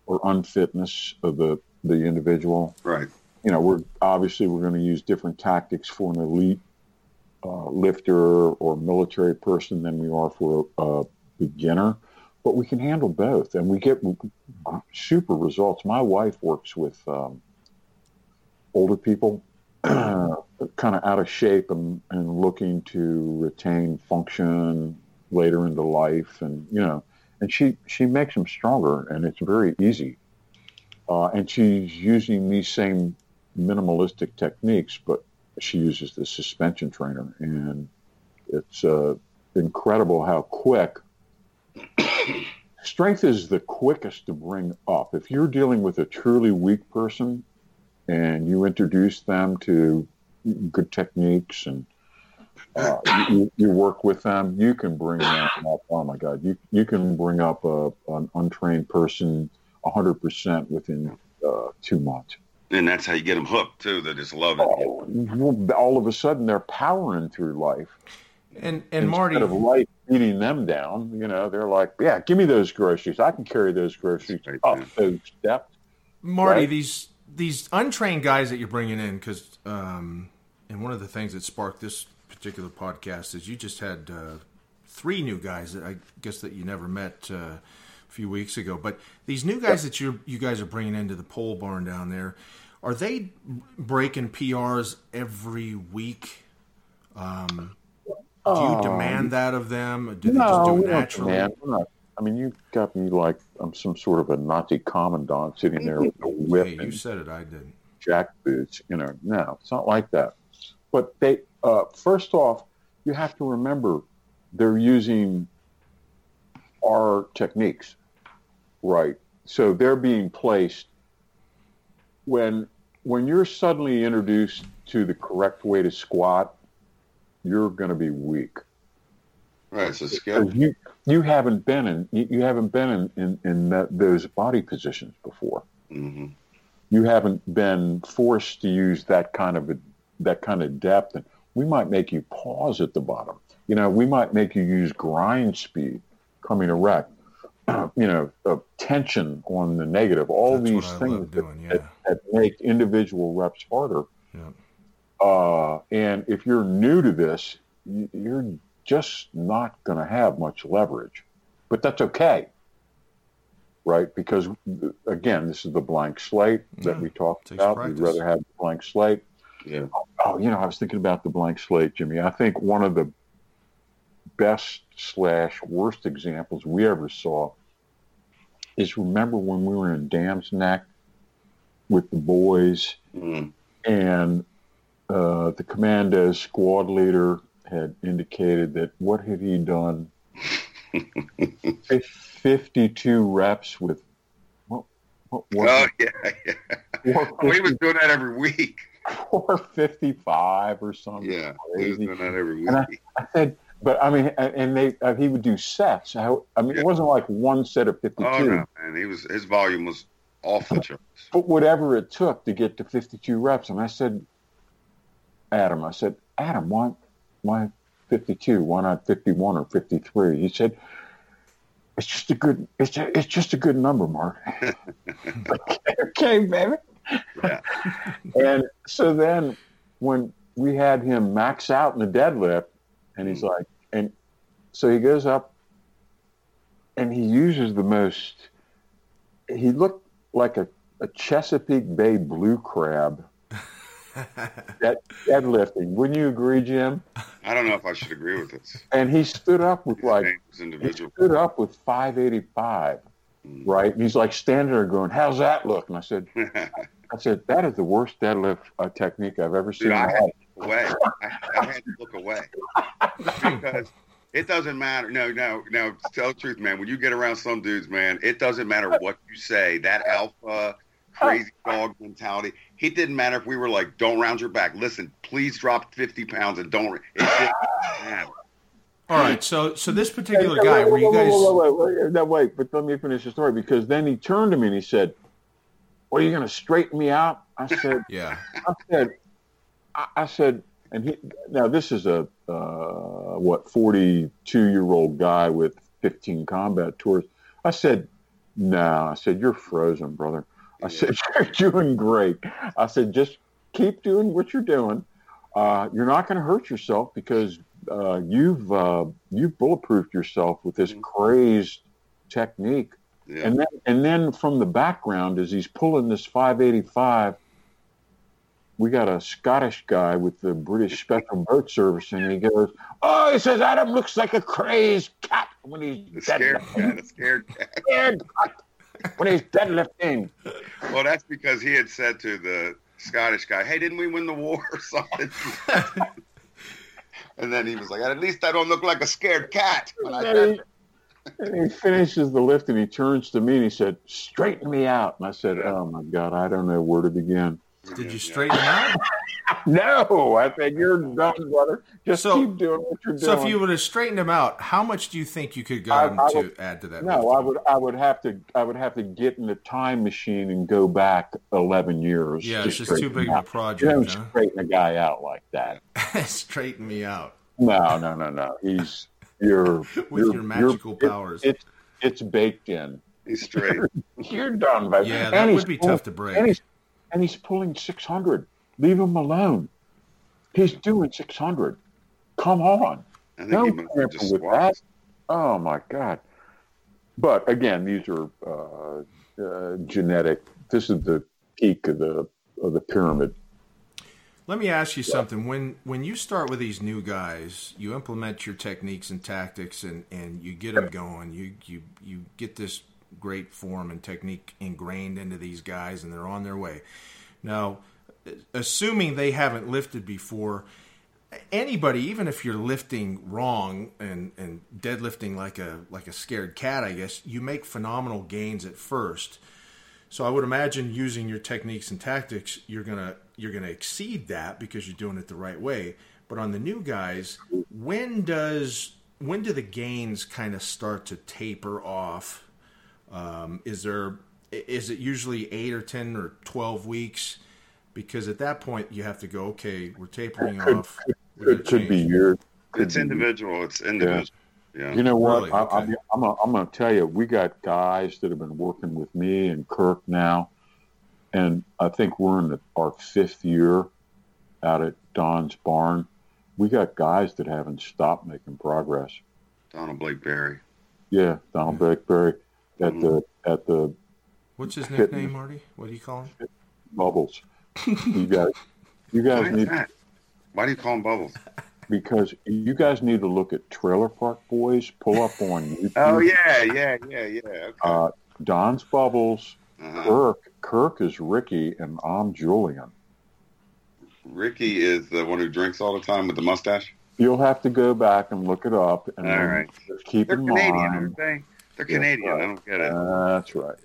or unfitness of the the individual Right. you know, we're obviously we're going to use different tactics for an elite uh, lifter or military person than we are for a, a beginner, but we can handle both, and we get super results. My wife works with um, older people, [clears throat] kind of out of shape and, and looking to retain function later into life, and you know, and she she makes them stronger, and it's very easy. Uh, and she's using these same minimalistic techniques, but she uses the suspension trainer, and it's uh, incredible how quick. [coughs] Strength is the quickest to bring up. If you're dealing with a truly weak person, and you introduce them to good techniques and uh, you, you, work with them, you can bring them up. Oh my God, you you can bring up a, an untrained person 100% within uh, two months. And that's how you get them hooked too. They just love it. Oh, all of a sudden, they're powering through life. And and Instead Marty, of life beating them down, you know, they're like, "Yeah, give me those groceries. I can carry those groceries right, up those steps." Marty, right? these these untrained guys that you're bringing in, because um, and one of the things that sparked this particular podcast is you just had uh, three new guys that I guess that you never met uh, a few weeks ago. But these new guys that you you guys are bringing into the pole barn down there, are they breaking PRs every week? Um, do you um, demand that of them? Do they no, just do it naturally? Not, I mean, you got me like I'm some sort of a Nazi commandant sitting there with a whip. Hey, you said it. I didn't. Jack boots. You know, no, it's not like that. But they, uh, first off, you have to remember they're using our techniques, right? So they're being placed when when you're suddenly introduced to the correct way to squat, you're going to be weak. Right, so skill. You you haven't been in you, you haven't been in in, in that, those body positions before. Mm-hmm. You haven't been forced to use that kind of a, that kind of depth, and we might make you pause at the bottom. You know, we might make you use grind speed coming erect. [clears throat] you know, uh, tension on the negative. All That's these things doing, yeah. that, that, make individual reps harder. Yeah. Uh, and if you're new to this, you're just not going to have much leverage. But that's okay, right? Because again, this is the blank slate that yeah, we talked about. Practice. We'd rather have the blank slate. Yeah. Oh, you know, I was thinking about the blank slate, Jimmy. I think one of the best slash worst examples we ever saw is remember when we were in Dam's Neck with the boys mm. and uh, the commando squad leader had indicated that what had he done? [laughs] 52 reps with what, what, what oh yeah, yeah. [laughs] He was doing that every week. 455 or something. Yeah, crazy. he was doing that every week. And I, I said, but I mean, and they uh, he would do sets. I, I mean, yeah. it wasn't like one set of 52. Oh no, man, he was his volume was off the charts. But whatever it took to get to 52 reps, and I said, Adam. I said, Adam, why, why 52? Why not 51 or 53? He said, it's just a good, it's a, it's just a good number, Mark. [laughs] okay, baby. Yeah. and so then when we had him max out in the deadlift, and he's hmm. like, and so he goes up and he uses the most, he looked like a, a Chesapeake Bay blue crab that deadlifting. Wouldn't you agree, Jim? I don't know if I should agree with this. And he stood up with like he stood up with 585, mm. right? And he's like standing there going, "How's that look?" And I said, [laughs] "I said that is the worst deadlift uh, technique I've ever seen." Dude, I had to look away. I, I had to look away [laughs] because it doesn't matter. No, no, no. Tell the truth, man. When you get around some dudes, man, it doesn't matter what you say. That alpha crazy dog mentality. It didn't matter if we were like, "Don't round your back." Listen, please drop fifty pounds and don't. It didn't matter. All right, so so this particular hey, guy, wait, were you guys? Wait, wait, wait, no, wait, but let me finish the story because then he turned to me and he said, "Well, are you going to straighten me out?" I said, "Yeah." I said, I, I said, and he now this is a uh, what forty two year old guy with fifteen combat tours. I said, "No," I said, "You're frozen, brother." I said, [laughs] You're doing great. I said, Just keep doing what you're doing. Uh, you're not going to hurt yourself because uh, you've uh, you've bulletproofed yourself with this mm-hmm. crazed technique. Yeah. And then and then from the background, as he's pulling this 585, we got a Scottish guy with the British [laughs] Special Boat Service, and he goes, "Oh, he says Adam looks like a crazed cat when he's scared cat, a scared [laughs] cat, scared cat when he's deadlifting. Well, that's because he had said to the Scottish guy, "Hey, didn't we win the war or something?" and then he was like, "At least I don't look like a scared cat." When I and, he, and he finishes the lift and he turns to me and he said, "Straighten me out." And I said, "Oh my God, I don't know where to begin." Did you straighten him out? [laughs] no, I think you're done, brother. Just So- keep doing what you're doing. So if you would have straightened him out, how much do you think you could got I- him I to would- add to that? no, lifting? I would, I would have to, I would have to get in the time machine and go back eleven years. Yeah, to it's just too big of a out. You project. don't huh? straighten a guy out like that. [laughs] Straighten me out No, no, no, no. He's you're [laughs] with you're- your magical you're- powers. It's it's baked in. He's straight. You're done, baby. yeah, that he's would be pulling- tough to break. And he's and he's pulling six hundred. Leave him alone. He's doing six hundred. Come on. I think No moved tamper to just with squats. Oh my God! But again, these are uh, uh, genetic. This is the peak of the of the pyramid. Let me ask you something. When when you start with these new guys, you implement your techniques and tactics, and, and you get them going. You you you get this great form and technique ingrained into these guys, and they're on their way. Now, assuming they haven't lifted before, anybody, even if you're lifting wrong and and deadlifting like a like a scared cat, I guess you make phenomenal gains at first. So I would imagine using your techniques and tactics, you're gonna you're gonna exceed that because you're doing it the right way. But on the new guys, when does when do the gains kind of start to taper off? Um, is there is it usually eight or ten or twelve weeks? Because at that point you have to go, okay, we're tapering Could- off. We're It could be change. years. could It's be- individual. It's individual. Yeah. You know what? Really? I, Okay. I'm, I'm, a, I'm going to tell you, we got guys that have been working with me and Kirk now, and I think we're in the, our fifth year out at Don's barn. We got guys that haven't stopped making progress. Donald Blake Berry. Yeah, Donald Blackberry at the at the What's his nickname, Marty? What do you call him? bubbles. [laughs] You guys, you guys is need that? Why do you call him Bubbles? because you guys need to look at Trailer Park Boys. Pull up on [laughs] YouTube. Oh yeah, yeah, yeah, yeah. Okay. Uh, Don's bubbles. Uh-huh. Kirk, Kirk is Ricky, and I'm Julian. Ricky is the one who drinks all the time with the mustache. You'll have to go back and look it up, and All then right. just keep They're in Canadian, mind. Aren't they? They're Canadian. right. I don't get it. That's right.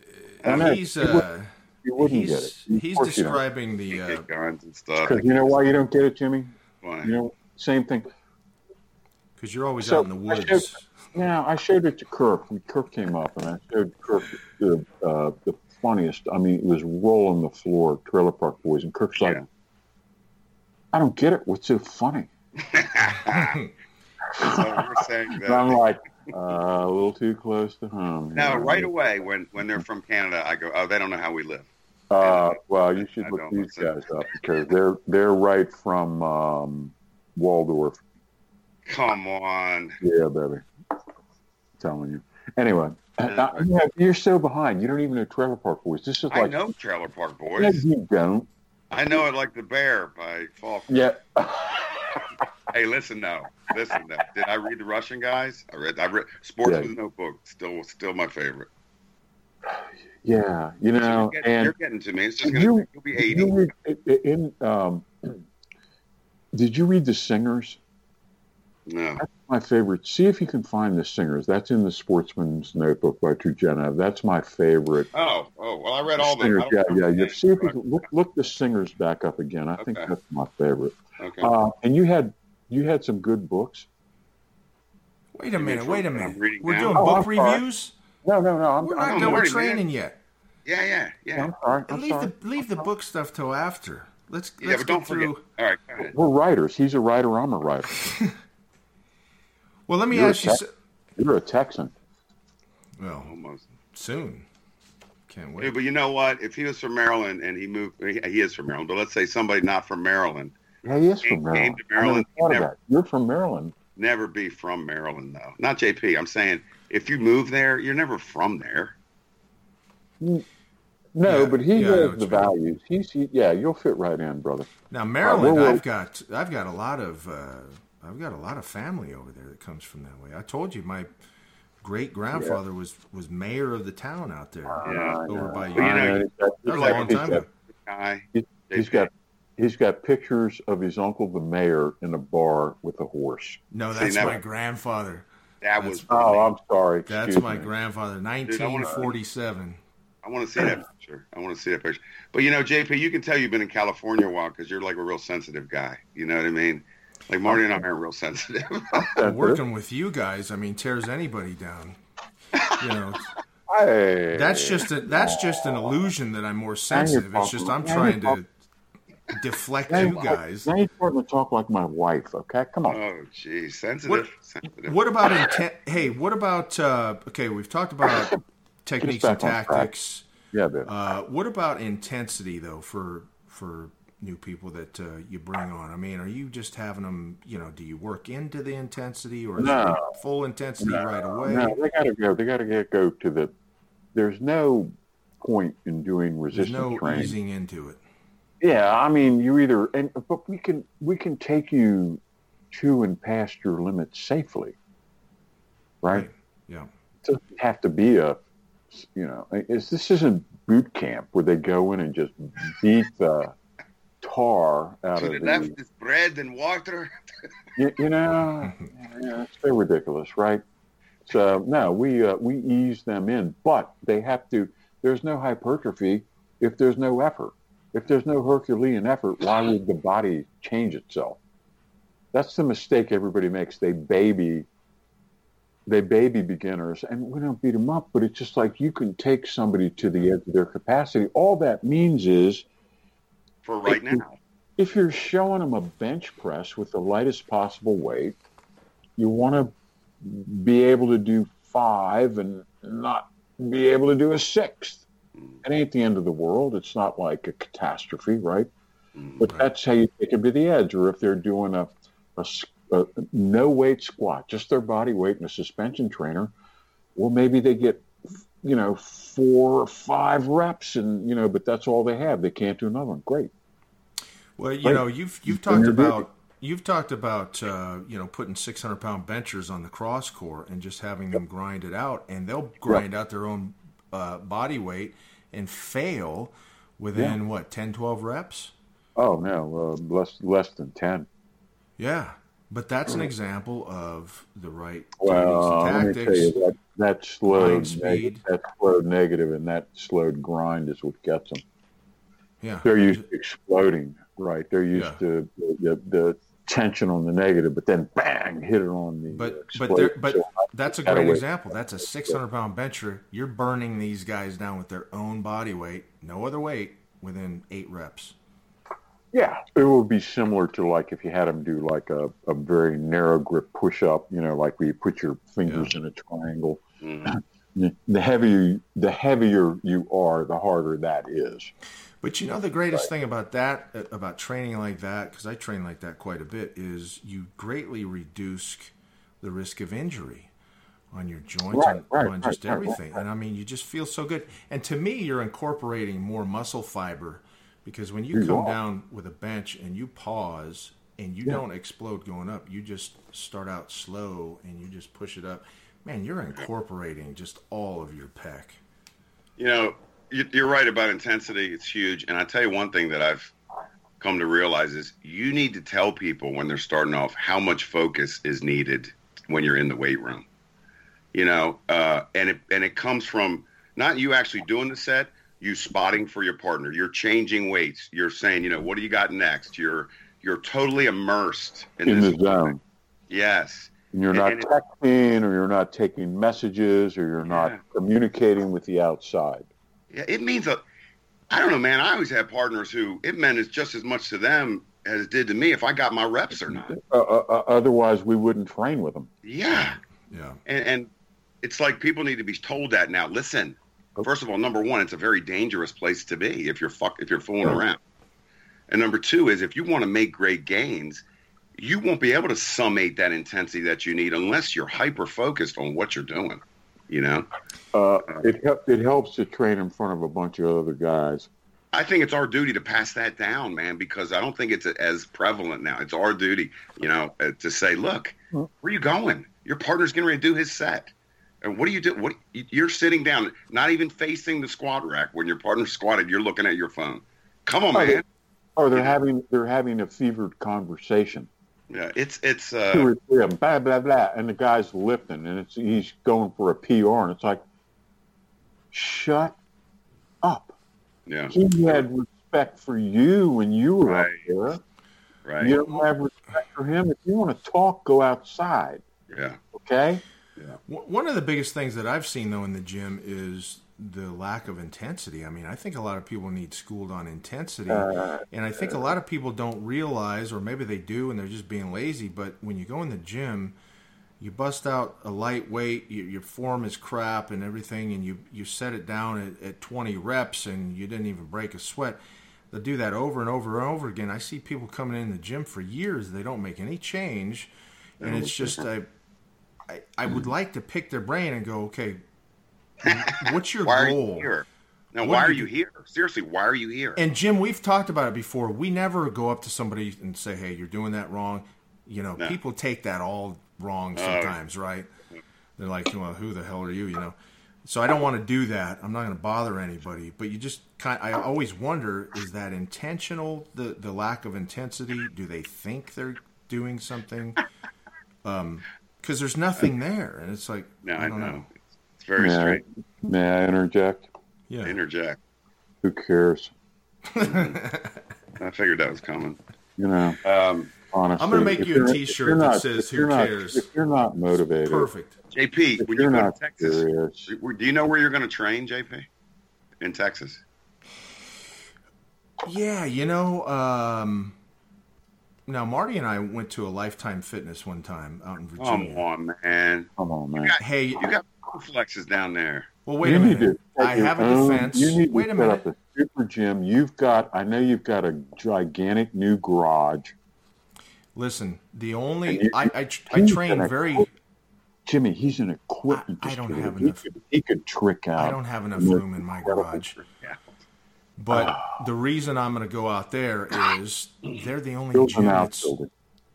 And I know. he's You would- uh, You wouldn't he's get it. Of he's course you don't. describing the uh, guns and stuff. You know why you don't get it, Jimmy? Why? You know, same thing. because you're always So, out in the I woods. Now I showed it to Kirk. When Kirk came up, and I showed Kirk the uh, the funniest. I mean, it was rolling the floor, Trailer Park Boys, and Kirk's like, Yeah. "I don't get it. What's so funny?" [laughs] so we're saying [laughs] And I'm like, uh, "A little too close to home." Now, here." right away, when when they're from Canada, I go, oh, they don't know how we live. Uh, well, you should I look these listen. guys up because they're they're right from um, Waldorf. Come on. Yeah, baby. I'm telling you. Anyway, Yeah. uh, yeah, you're so behind. You don't even know Trailer Park Boys. This is like I know Trailer Park No, Boys. you don't. I know it like the Bear by Fall. Yeah. [laughs] Hey, listen now. Listen now. Did I read the Russian guys? I read. I read Sports Yeah. Notebook. Still, still my favorite. yeah. You know, you're, getting, and you're getting to me. It's just gonna. You- you'll be eighty. you read in um, did you read the Singers? No. My favorite. See if you can find the Singers. That's in the Sportsman's Notebook by Turgenev. That's my favorite. Oh, oh. Well, I read all the. Singers. Yeah, yeah. You see if you can look look the Singers back up again. I think that's my favorite. Okay. Uh, and you had you had some good books. Wait a minute, from wait a minute. We're now? doing Oh, book I'm sorry. reviews. No, no, no. I'm, We're I'm, not done with already, training man. yet. yeah, yeah, yeah. I'm sorry. I'm leave sorry. the leave the book stuff till after. Let's yeah, let's but don't get forget. through. All right, go ahead. We're writers. He's a writer. I'm a writer. [laughs] Well, let me You're a ask you. tech- so- You're a Texan. Well, Almost. soon. Can't Yeah, wait. but you know what? If he was from Maryland and he moved, he he is from Maryland. But let's say somebody not from Maryland, Yeah, he is Came- from Maryland. came to Maryland, I never never- You're from Maryland. never be from Maryland though. Not JP. I'm saying if you move there, you're never from there. No, Yeah, but he yeah, has the you mean. values. He's he, yeah, you'll fit right in, brother. Now Maryland, whoa, whoa. I've got I've got a lot of uh, I've got a lot of family over there that comes from that way. I told you my great grandfather was was mayor of the town out there Yeah. over by you. Well, you know, he's got, that a long time ago. Guy. he- he's JP. got he's got pictures of his uncle, the mayor, in a bar with a horse. No, See, that's now- my grandfather. That That's- was. Oh, I'm sorry. That's my me. grandfather, I wanna- 1947. I want to see that picture. I want to see that picture. But you know, JP, you can tell you've been in California a while because you're like a real sensitive guy. You know what I mean? Like Marty and I aren't real sensitive. [laughs] Working with you guys, I mean, tears anybody down. You know, [laughs] Hey, that's just a, that's just an illusion that I'm more sensitive. It's just I'm trying to deflect Now you guys. Now you're starting to talk like my wife. Okay, come on. oh, geez, sensitive. What- sensitive. What about intent? Hey, what about? Uh, okay, we've talked about techniques and back on track. tactics. Yeah, babe. Uh, what about intensity though for for new people that uh, you bring on? I mean, are you just having them? You know, do you work into the intensity or No. full intensity right away? No, they gotta go. They gotta get go to the. There's no point in doing There's resistance no training. easing into it. Yeah, I mean, you either and but we can we can take you to and past your limits safely, right? Yeah. It doesn't have to be a, you know, it's, this isn't boot camp where they go in and just beat the tar out To of the the. left is bread and water. [laughs] You, you know, [laughs] yeah, it's so ridiculous, right? So no, we uh, we ease them in, but they have to. There's no hypertrophy if there's no effort. If there's no Herculean effort, why would the body change itself? That's the mistake everybody makes. They baby, they baby beginners, and we don't beat them up. But it's just like you can take somebody to the edge of their capacity. All that means is For right now. if you're showing them a bench press with the lightest possible weight, you want to be able to do five and not be able to do a sixth. It ain't the end of the world. It's not like a catastrophe, right? But Right. that's how you take them to the edge. Or if they're doing a no weight squat, just their body weight and a suspension trainer, well, maybe they get, you know, four or five reps, and you know, but that's all they have. They can't do another one. Great. Well, you know, you've you've talked about you've talked about uh, you know putting 600 pound benchers on the CrossCore and just having them grind it out, and they'll grind out their own uh, body weight and fail within what 10, 12 reps. Oh no, uh, less less than ten. Yeah, but that's an example of the right Well, techniques let me tell tactics. you that that slowed neg- that slowed negative and that slowed grind is what gets them. Yeah, They're used to exploding, right? They're used Yeah. to the, the tension on the negative, but then bang, hit it on the. uh, But but there, but So, that's a great wait. example. That's a 600 pound bencher. You're burning these guys down with their own body weight, no other weight, within eight reps. yeah, it would be similar to like if you had them do like a, a very narrow grip push up, you know, like where you put your fingers in a triangle. Mhm. [clears throat] The heavier the heavier you are, the harder that is. But you know the greatest thing about that, uh, about training like that, because I train like that quite a bit, is you greatly reduce the risk of injury on your joints Right, and right, on just right, right, everything. right. And I mean, you just feel so good. And to me, you're incorporating more muscle fiber because when you, You come are. down with a bench and you pause and you Yeah. don't explode going up, you just start out slow and you just push it up. Man, you're incorporating just all of your pec. You know, you- you're right about intensity. It's huge. And I tell you one thing that I've come to realize is you need to tell people when they're starting off how much focus is needed when you're in the weight room. You know, uh, and it and it comes from not you actually doing the set, you spotting for your partner. You're changing weights. You're saying, you know, what do you got next? You're you're totally immersed in, in this the zone. Yes. And you're And- not and it- texting or you're not taking messages or you're not communicating with the outside. Yeah, it means a. I don't know, man. I always had partners who it meant as just as much to them as it did to me if I got my reps or not. Uh, uh, uh, otherwise, we wouldn't train with them. Yeah, Yeah. and, and it's like people need to be told that now. Listen, first of all, number one, it's a very dangerous place to be if you're fuck if you're fooling Right. around. And number two is if you want to make great gains, you won't be able to summate that intensity that you need unless you're hyper focused on what you're doing. You know, Uh, it, it helps to train in front of a bunch of other guys. I think it's our duty to pass that down, man, because I don't think it's as prevalent now. It's our duty, you know, uh, to say, look, where are you going? Your partner's getting ready to do his set. And what do you do? What you're sitting down, not even facing the squat rack. When your partner's squatted, you're looking at your phone. Come on, man. Or they're having they're having a fevered conversation. Yeah, it's it's Two uh, or three of them, blah blah blah, and the guy's lifting, and it's he's going for a PR, and it's like, shut up. Yeah. He had respect for you when you were Right. up there. Right. You don't have respect for him. If you want to talk, go outside. Yeah. Okay. W- One of the biggest things that I've seen though in the gym is the lack of intensity. I mean, I think a lot of people need schooled on intensity, Uh, and I think a lot of people don't realize, or maybe they do, and they're just being lazy. But when you go in the gym, you bust out a light weight, you, your form is crap and everything, and you you set it down at, at 20 reps, and you didn't even break a sweat. They do that over and over and over again. I see people coming in the gym for years; they don't make any change, and it's just I, I would like to pick their brain and go, okay, what's your Why are goal? you here? Now, What why are you you here? Seriously, why are you here? And Jim, we've talked about it before. We never go up to somebody and say, "Hey, you're doing that wrong." You know, No. people take that all wrong sometimes, right? They're like, "Well, who the hell are you?" You know. So I don't want to do that. I'm not going to bother anybody. But you just kind. I always wonder: is that intentional? The the lack of intensity? Do they think they're doing something? Um, because there's nothing there, and it's like no, I I don't know. know. It's very May I, may I interject? Yeah. Interject. Who cares? [laughs] I figured that was coming. You know, Um, honestly. I'm gonna make you a you're- T-shirt if you're that not- says, "Who not- cares?" If you're not motivated, Perfect. JP, if when you you're go not to Texas, serious, do you know where you're going to train, JP? In Texas? Yeah, you know, um, now Marty and I went to a Lifetime Fitness one time out in Virginia. Come Virginia. on, man. come on, man. Hey, You got flexes down there. well, wait you a need minute. to I have a own- defense. You need Wait to a set minute. up a super gym. You've got. I know you've got a gigantic new garage. Listen, the only you- I I, I train very. quit. Jimmy, he's an equipment I- I don't distributor. have he enough- Could, he could trick out. I don't have enough room in my garage. Yeah. But ah. the reason I'm going to go out there is they're the only Build gym that's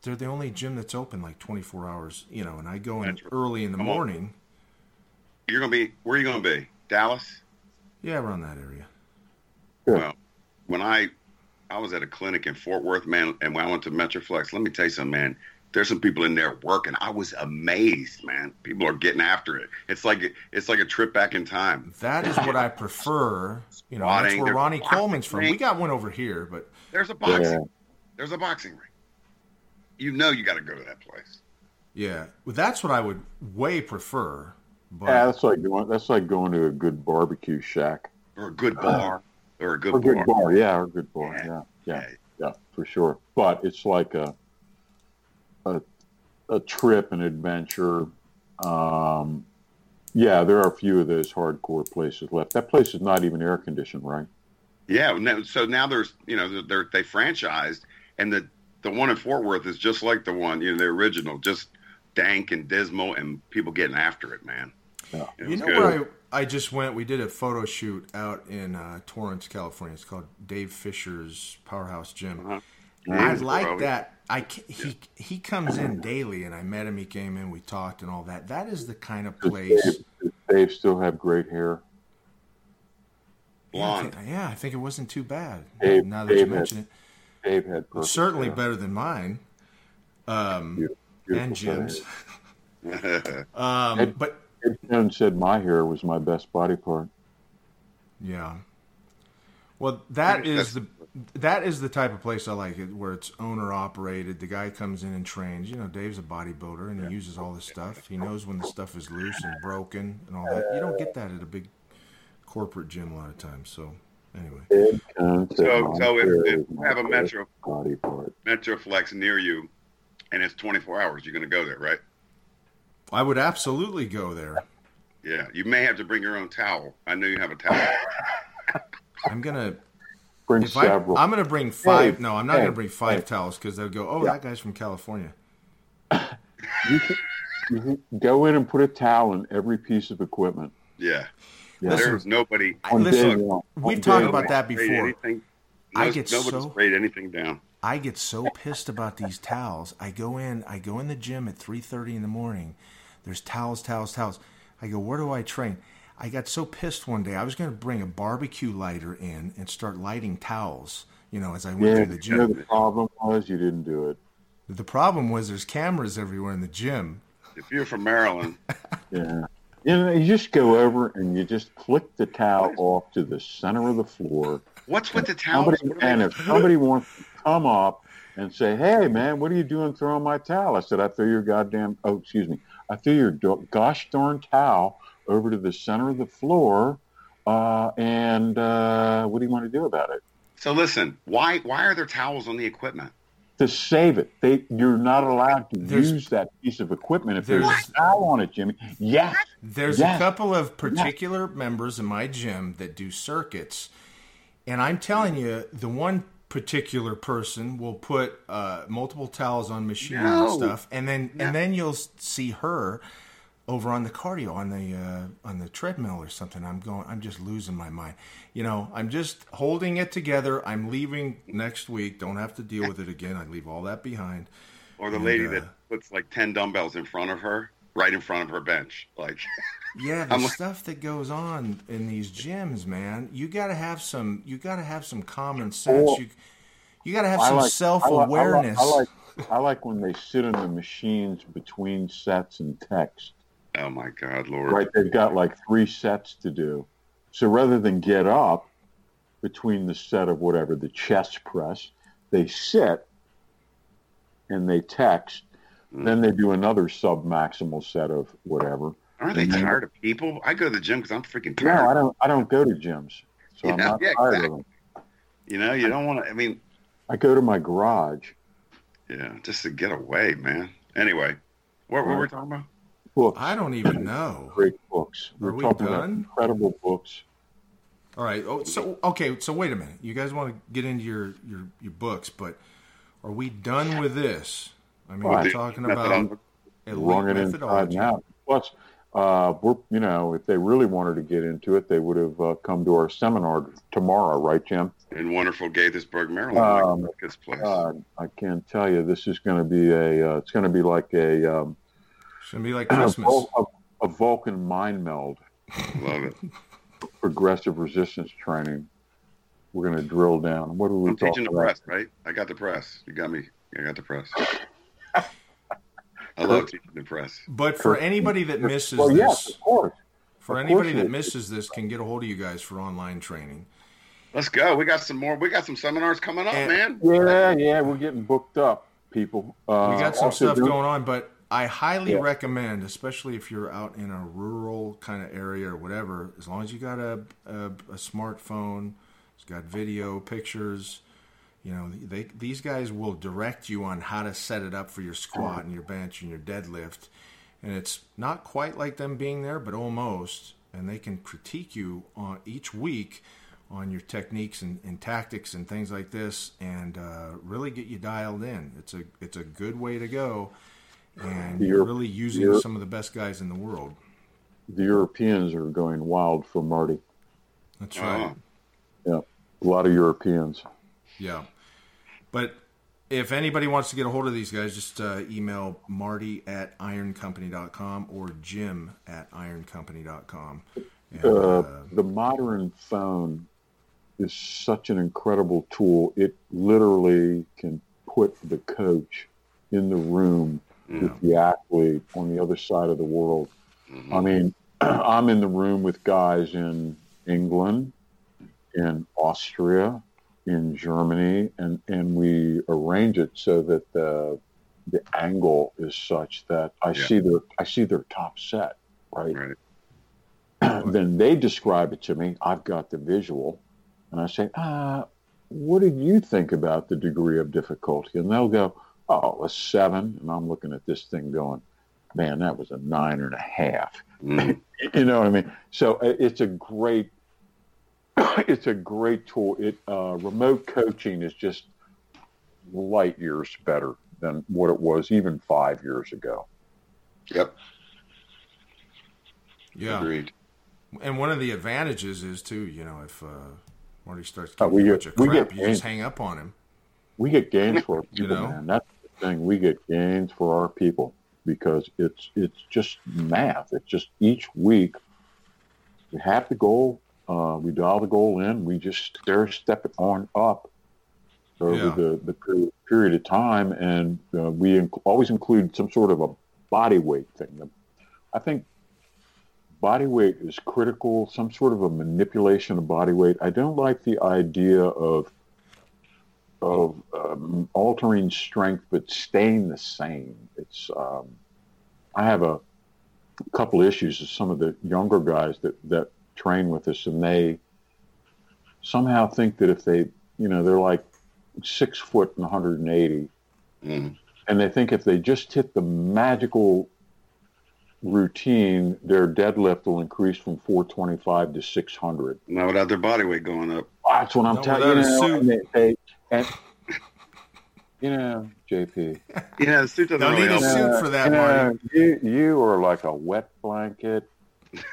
they're the only gym that's open like 24 hours. You know, and I go in That's early in the Come on. morning. You're going to be, where are you going to be? Dallas? Yeah, around that area. Good. Well, when I I was at a clinic in Fort Worth, man, and when I went to Metroflex, let me tell you something, man. There's some people in there working. I was amazed, man. People are getting after it. It's like it's like a trip back in time. That is what I prefer. You know, that's where Ronnie boxing Coleman's from. ring. We got one over here, but There's a boxing. Yeah. There's a boxing ring. You know you got to go to that place. yeah, well, that's what I would way prefer. But Yeah, that's like going. That's like going to a good barbecue shack Or a good bar. Or a good or a good bar. bar. Yeah, or a good bar. Yeah. Yeah, yeah, Yeah. yeah, for sure. But it's like a a a trip, an adventure. Um, yeah, there are a few of those hardcore places left. That place is not even air conditioned, right? Yeah. no- So now there's, you know, they're they franchised, and the the one in Fort Worth is just like the one, you know, the original, just dank and dismal, and people getting after it, man. Yeah. You know good. where I I just went? We did a photo shoot out in uh, Torrance, California. It's called Dave Fisher's Powerhouse Gym. Uh-huh. I Yeah. like that. I he he comes in daily, and I met him. He came in, we talked, and all that. That is the kind of Does place. Dave, does Dave still have great hair? Yeah, I Blonde. think, yeah, I think it wasn't too bad. Dave- now that you Dave mention it, Dave had perfect certainly hair. better than mine. Um, Beautiful and Jim's. [laughs] Um, Ed- but Ed Jones said my hair was my best body part. yeah. Well, that is the that is the type of place I like it, where it's owner operated. The guy comes in and trains. You know, Dave's a bodybuilder and he uses all this stuff. He knows when the stuff is loose and broken and all that. You don't get that at a big corporate gym a lot of times. So anyway, Ed Jones said So- so if- if you have a best Metro- body part. Metroflex near you, and it's 24 hours. You're going to go there, right? I would absolutely go there. Yeah. You may have to bring your own towel. I know you have a towel. [laughs] I'm gonna Bring if I several. I'm gonna bring five. Hey, no, I'm not hey, gonna bring five hey. towels because they'll go. Oh, Yeah. that guy's from California. you can, you can go in and put a towel in every piece of equipment. Yeah. Yeah. There's nobody. I- On listen, day one. we've On talked day about one. that before. Anything, I get nobody so- sprayed anything down. I get so pissed about these towels. I go in, I go in the gym at 3:30 in the morning. There's towels, towels, towels. I go, "Where do I train?" I got so pissed one day. I was going to bring a barbecue lighter in and start lighting towels, you know, as I went Yeah, through the you know gym. the problem was you didn't do it. The problem was there's cameras everywhere in the gym. If you're from Maryland, [laughs] Yeah. You know, you just go over and you just flick the towel off to the center of the floor. What's with the towel? and if somebody wants to come up and say, "Hey, man, what are you doing throwing my towel?" I said, "I threw your goddamn oh, excuse me, I threw your do- gosh darn towel over to the center of the floor, uh, and uh, what do you want to do about it?" So listen, why why are there towels on the equipment? To save it, they you're not allowed to There's- use that piece of equipment if there's, there's- a towel on it, Jimmy. Yes, There's Yes. a couple of particular members in my gym that do circuits, and I'm telling you, the one particular person will put uh, multiple towels on machine No. and stuff, and then No. and then you'll see her over on the cardio on the uh, on the treadmill or something. I'm going. I'm just losing my mind. You know, I'm just holding it together. I'm leaving next week. Don't have to deal with it again. I leave all that behind. Or the And, lady uh, that puts like ten dumbbells in front of her, right in front of her bench. Like [laughs] Yeah, the I'm like- stuff that goes on in these gyms, man. You got to have some. You got to have some common sense. Well, you you got to have I some like- self I like- awareness. I like, I like I like when they sit in the machines between sets and text. Oh my God, Lord. Right, they've got like three sets to do. So rather than get up between the set of whatever the chest press, they sit and they text. Mm. Then they do another sub maximal set of whatever. Aren't they Mhm. tired of people? I go to the gym because I'm freaking tired. No, I tired. don't. I don't go to gyms, so I'm Yeah, not yeah, tired exactly. of them. You know, you don't want to. I mean, I go to my garage. yeah, just to get away, man. Anyway, what were we talking about? Books, I don't even know. [laughs] great books. Are We're we talking about done? incredible books. All right. Oh, so okay. So wait a minute. You guys want to get into your your your books, but are we done with this? I mean, Well, we're I- talking about elite wrung it inside methodology. and out. Plus, uh, we're you know, if they really wanted to get into it, they would have uh, come to our seminar tomorrow, right, Jim? in wonderful Gaithersburg, Maryland. Um, like this place. Uh, I can't tell you. This is going to be a. Uh, it's going to be like a, um, It's gonna be like Christmas. Vul- a, a Vulcan mind meld, Love it. [laughs] progressive resistance training. We're going to drill down. What are we I'm talking teaching the about? press, right? I got the press. You got me. I got the press. I love teaching the press. But for anybody that misses Well, this, yes, of course. for of anybody course that misses this, can get a hold of you guys for online training. Let's go. We got some more. We got some seminars coming up, And- man. Yeah, yeah, we're getting booked up, people. Uh, we got some stuff doing- going on, but I highly Yeah. recommend, especially if you're out in a rural kind of area or whatever, as long as you got a, a, a smartphone, it's got video, pictures. You know, they these guys will direct you on how to set it up for your squat and your bench and your deadlift, and it's not quite like them being there, but almost. And they can critique you on each week on your techniques and, and tactics and things like this, and uh, really get you dialed in. It's a it's a good way to go, and you're You're- really using you're- some of the best guys in the world. The Europeans are going wild for Marty. That's right. Yeah, a lot of Europeans. Yeah. But if anybody wants to get a hold of these guys, just uh, email marty at ironcompany.com or jim at ironcompany.com. And, Uh, uh, the modern phone is such an incredible tool. It literally can put the coach in the room with the athlete on the other side of the world. mhm. I mean, [clears throat] I'm in the room with guys in England, in Austria, in Germany, and, and we arrange it so that the the angle is such that I Yeah. see their I see their top set, right? Right. [clears throat] then they describe it to me. I've got the visual, and I say, uh, "What did you think about the degree of difficulty?" And they'll go, "Oh, a seven. And I'm looking at this thing going, "Man, that was a nine and a half." Mm. [laughs] You know what I mean? So uh, it's a great, [coughs] it's a great tool. It uh, remote coaching is just light years better than what it was even five years ago. Yep. yeah. Agreed. And one of the advantages is, too, you know, if uh, Marty starts Uh, we you a get- bunch of we crap, get you just hang up on him. We get gains [laughs] for our You people, know? man. That's the thing. We get gains for our people because it's it's just math. It's just each week we have the goal. Uh, we dial the goal in. We just stair step it on up over Yeah. the the period, period of time, and uh, we inc- always include some sort of a body weight thing. I think body weight is critical, some sort of a manipulation of body weight. I don't like the idea of of um, altering strength but staying the same. It's um, I have a couple issues with some of the younger guys that that train with us, and they somehow think that if they, you know, they're like six foot and 180, Mm. and they think if they just hit the magical routine, their deadlift will increase from 425 to 600. Not without their body weight going up. That's what I'm Not telling [laughs] you. know, and they, they, and, you know, JP. Yeah, the suit doesn't Don't really need a help. suit for that, you, know, Marty. you, you are like a wet blanket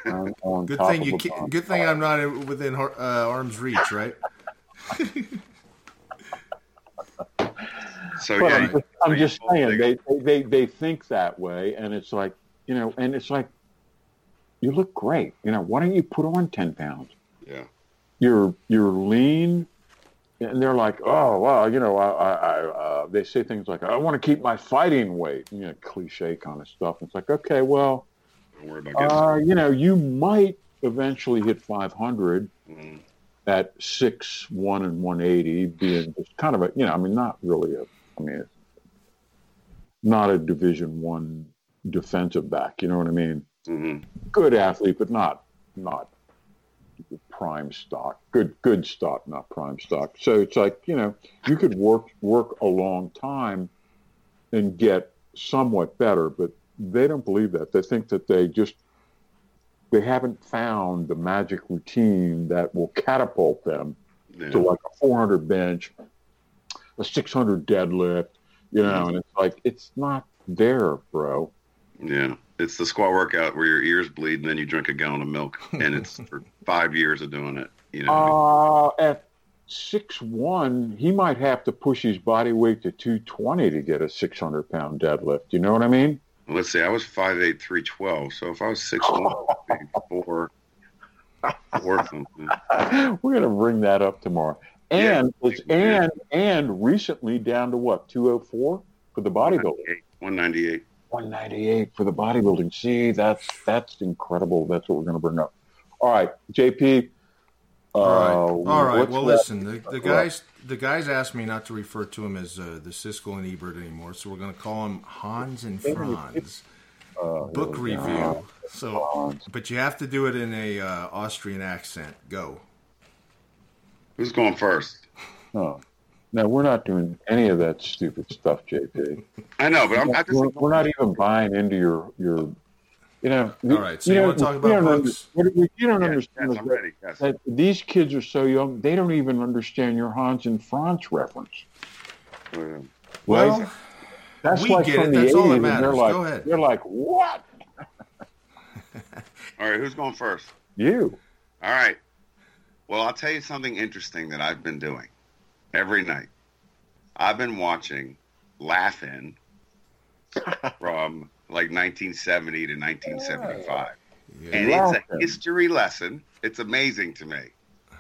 on, on Good thing you. a Keep, good thing I'm not within uh, arm's reach, right? [laughs] So But yeah, I'm just, I'm just saying they, they, they, they think that way, and it's like you know, and it's like you look great. You know, why don't you put on ten pounds? yeah. You're you're lean, and they're like, oh well, you know, I, I, I uh, they say things like, I want to keep my fighting weight, you know, cliche kind of stuff. And It's like, okay, well, Don't worry about getting. uh, you know, you might eventually hit 500 Mm. at six one and 180 being just kind of a you know i mean not really a i mean it's not a division one defensive back you know what i mean Mhm. good athlete but not not prime stock good good stock not prime stock so it's like you know you could work work a long time and get somewhat better but they don't believe that they think that they just they haven't found the magic routine that will catapult them Yeah. to like a 400 bench, a 600 deadlift, you know, and it's like it's not there, bro. Yeah, it's the squat workout where your ears bleed and then you drink a gallon of milk, [laughs] and it's for five years of doing it. You know, Uh, at six one, he might have to push his body weight to 220 to get a 600 pound deadlift. You know what I mean? Let's see, I was five eight three twelve, so if I was six one, four, four something. We're gonna bring that up tomorrow. And it's and and recently down to what 204 for the bodybuilding. One ninety eight. 198 for the bodybuilding. See, that's that's incredible. That's what we're going to bring up. All right, JP. Uh, All right. All right. Well, that- listen. The, the guys, the guys asked me not to refer to him as uh, the Siskel and Ebert anymore, so we're going to call him Hans and Franz. Uh, Book here we go. review. So, but you have to do it in a uh, Austrian accent. Go. Who's going first? Oh. No, we're not doing any of that stupid stuff, JP. I know, but I'm, I just We're, we're not even buying into your your. You know. All right, so you wanna talk about don't books? under- what you don't yes, understand yes, I'm ready. Yes. that these kids are so young; they don't even understand your Hans and Franz reference. Well, Right? That's we like get from it. the That's all that 80s, matters. They're like, Go ahead. They're like, what? [laughs] all right, who's going first? You? All right. Well, I'll tell you something interesting that I've been doing every night. I've been watching Laugh-In [laughs] from like 1970 to 1975. yeah. And it's a history lesson. It's amazing to me,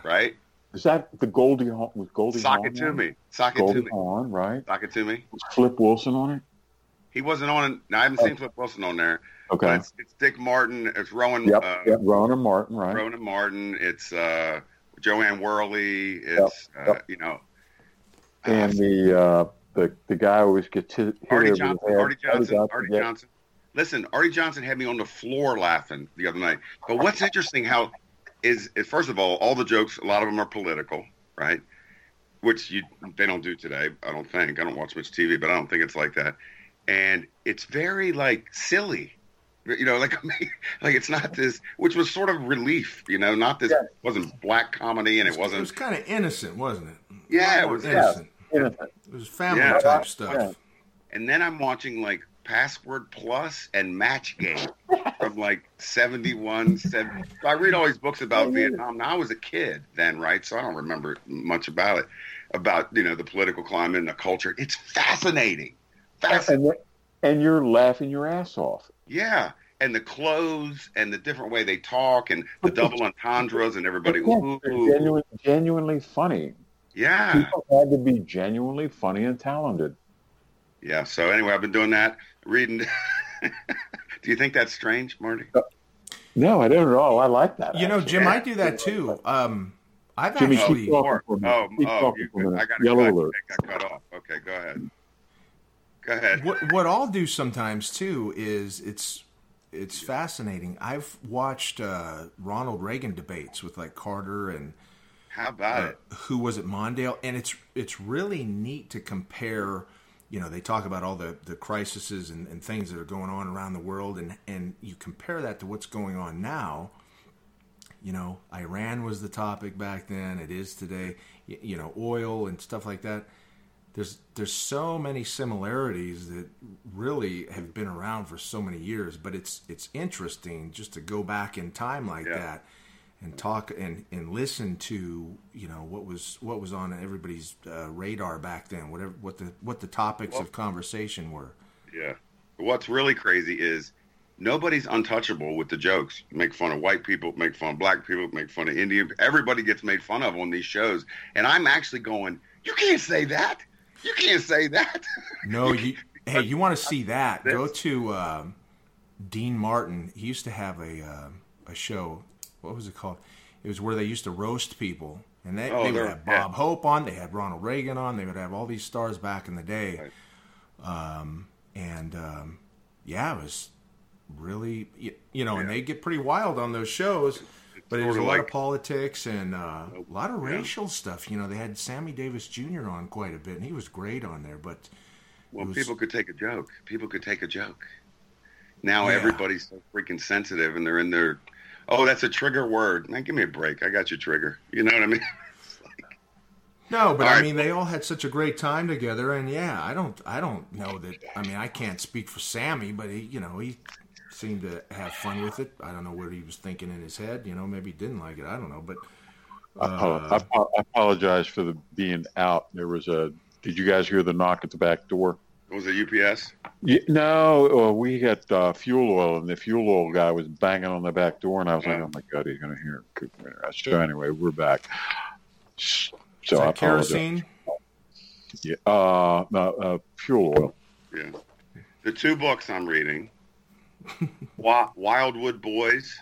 right? Is that the Goldie Hawn with Goldie Sock Hawn? it to me. Sock it to Goldie me. Hawn, right? Sock it to me. Was Flip Wilson on it? He wasn't on. I haven't seen Flip Wilson on there. Okay. it's, it's Dick Martin. It's Rowan. Yep. uh, yep. Ronan Martin, right? Ronan Martin. It's uh, Jo Anne Worley. It's Yep, uh, yep. you know. and the uh, the the guy always gets hit, hit Arte over the Johnson. head. Arte Johnson. Arte yeah. Johnson. Listen, Arte Johnson had me on the floor laughing the other night. But what's interesting how is, is first of all, all the jokes, a lot of them are political, right? Which you they don't do today. I don't think. I don't watch much TV, but I don't think it's like that. And it's very like silly. You know, like [laughs] like it's not this, which was sort of relief. You know, not this Yeah. wasn't black comedy, and it wasn't. It was kind of innocent, wasn't it? Yeah, it was- innocent. Innocent. It was family Yeah. type stuff. Yeah. and then I'm watching like Password Plus and Match Game from like 71, 70. So I read all these books about oh, Vietnam. Now I was a kid then, right? So I don't remember much about it, about, you know, the political climate and the culture. It's fascinating. Fascinating. And, and you're laughing your ass off. Yeah. And the clothes and the different way they talk and the double entendres and everybody. Ooh, they're genuine, genuinely funny. yeah. People had to be genuinely funny and talented. Yeah. So anyway, I've been doing that, reading. [laughs] Do you think that's strange, Marty? No, I don't at all. I like that. You know. Jim, I do that too. Um, I've Jimmy, actually. keep talking for a minute. Oh, Keep oh, talking you, for a. I got Yellow cut. alert. It got cut off. Okay, go ahead. Go ahead. what what I'll do sometimes too is it's it's fascinating. I've watched uh, Ronald Reagan debates with like Carter and How about uh, it? who was it Mondale, and it's it's really neat to compare. You know, they talk about all the the crises and, and things that are going on around the world, and and you compare that to what's going on now. You know, Iran was the topic back then. It is today. You, you know, oil and stuff like that. There's there's so many similarities that really have been around for so many years. But it's it's interesting just to go back in time like Yeah. that and talk and, and listen to you know what was what was on everybody's uh, radar back then. Whatever what the what the topics Well- of conversation were. Yeah. What's really crazy is nobody's untouchable with the jokes. Make fun of white people, make fun of black people, make fun of Indian. Everybody gets made fun of on these shows, and I'm actually going. You can't say that. You can't say that. [laughs] No, you hey, you want to see that? Go to um, Dean Martin. He used to have a um a show. What was it called? It was where they used to roast people, and they, Oh, they would have yeah. Bob Hope on. They had Ronald Reagan on. They would have all these stars back in the day. Right. Um, and um, yeah, it was really you, you know, and they get pretty wild on those shows. But it was a sorta lot of politics and uh, a lot of Yeah. racial stuff. You know, they had Sammy Davis Jr. on quite a bit, and he was great on there. But Well, was- people could take a joke. People could take a joke. Now Yeah. everybody's so freaking sensitive, and they're in their. Oh, that's a trigger word. Man, give me a break. I got your trigger. You know what I mean? Like- [laughs] No, but All I right. mean, they all had such a great time together, and yeah, I don't, I don't know that. I mean, I can't speak for Sammy, but he, you know, he seemed to have fun with it. I don't know what he was thinking in his head. You know, maybe he didn't like it. I don't know, but uh, I apologize for the being out. There was a. Did you guys hear the knock at the back door? Was it UPS? Yeah, no, uh, we got uh, fuel oil, and the fuel oil guy was banging on the back door, and I was like, "Oh my god, he's going to hear it." So anyway, we're back. So is I that apologize. kerosene? Yeah, uh, no, uh, fuel oil. Yeah. The two books I'm reading [laughs] Wildwood Boys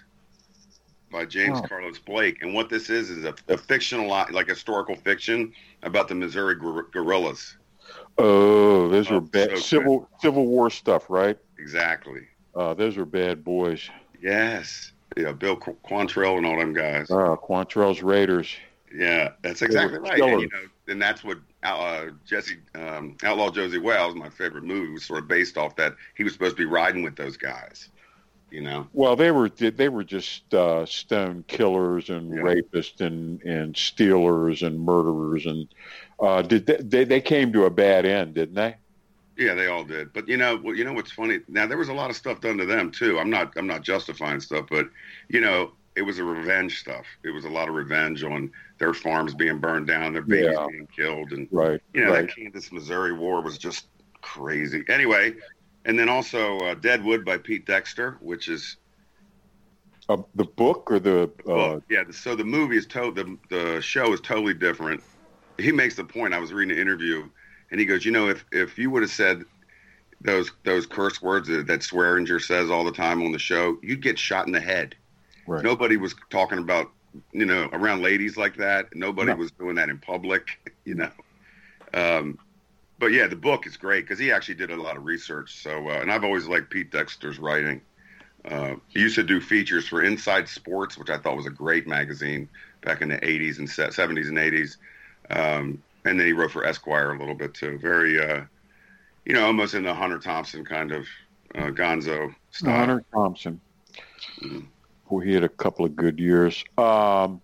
by James Oh. Carlos Blake. And what this is is a, a fictional, like historical fiction about the Missouri guer- guerrillas. Oh, those Oh, are bad so civil Civil War stuff, right? Exactly. Uh, those are bad boys. Yes. Yeah, Bill Qu- Quantrill and all them guys. Uh, Quantrill's Raiders. Yeah, that's exactly right. And, you know, and that's what uh, Jesse um, Outlaw Josey Wales, my favorite movie, was sort of based off that. He was supposed to be riding with those guys. You know. Well, they were they were just uh, stone killers and Yeah. rapists and and stealers and murderers and uh, did they, they they came to a bad end, didn't they? Yeah, they all did. But you know, well, you know what's funny? Now there was a lot of stuff done to them too. I'm not, I'm not justifying stuff, but you know, it was a revenge stuff. It was a lot of revenge on their farms being burned down, their babies Yeah. being killed, and Right. you know, right. that Kansas Missouri war was just crazy. Anyway, and then also uh, Deadwood by Pete Dexter, which is Uh, the book or the uh, well, yeah. So the movie is to the the show is totally different. He makes the point. I was reading an interview, and he goes, you know, if if you would have said those those curse words that, that Swearengen says all the time on the show, you'd get shot in the head. right. Nobody was talking about you know around ladies like that. Nobody No. was doing that in public. [laughs] You know. Um, but yeah, the book is great because he actually did a lot of research. So, uh, and I've always liked Pete Dexter's writing. Uh, he used to do features for Inside Sports, which I thought was a great magazine back in the 80s and 70s and 80s. Um, and then he wrote for Esquire a little bit too. Very, uh, you know, almost in the Hunter Thompson kind of uh, Gonzo style. Hunter Thompson. Mhm. Boy, he had a couple of good years. Um,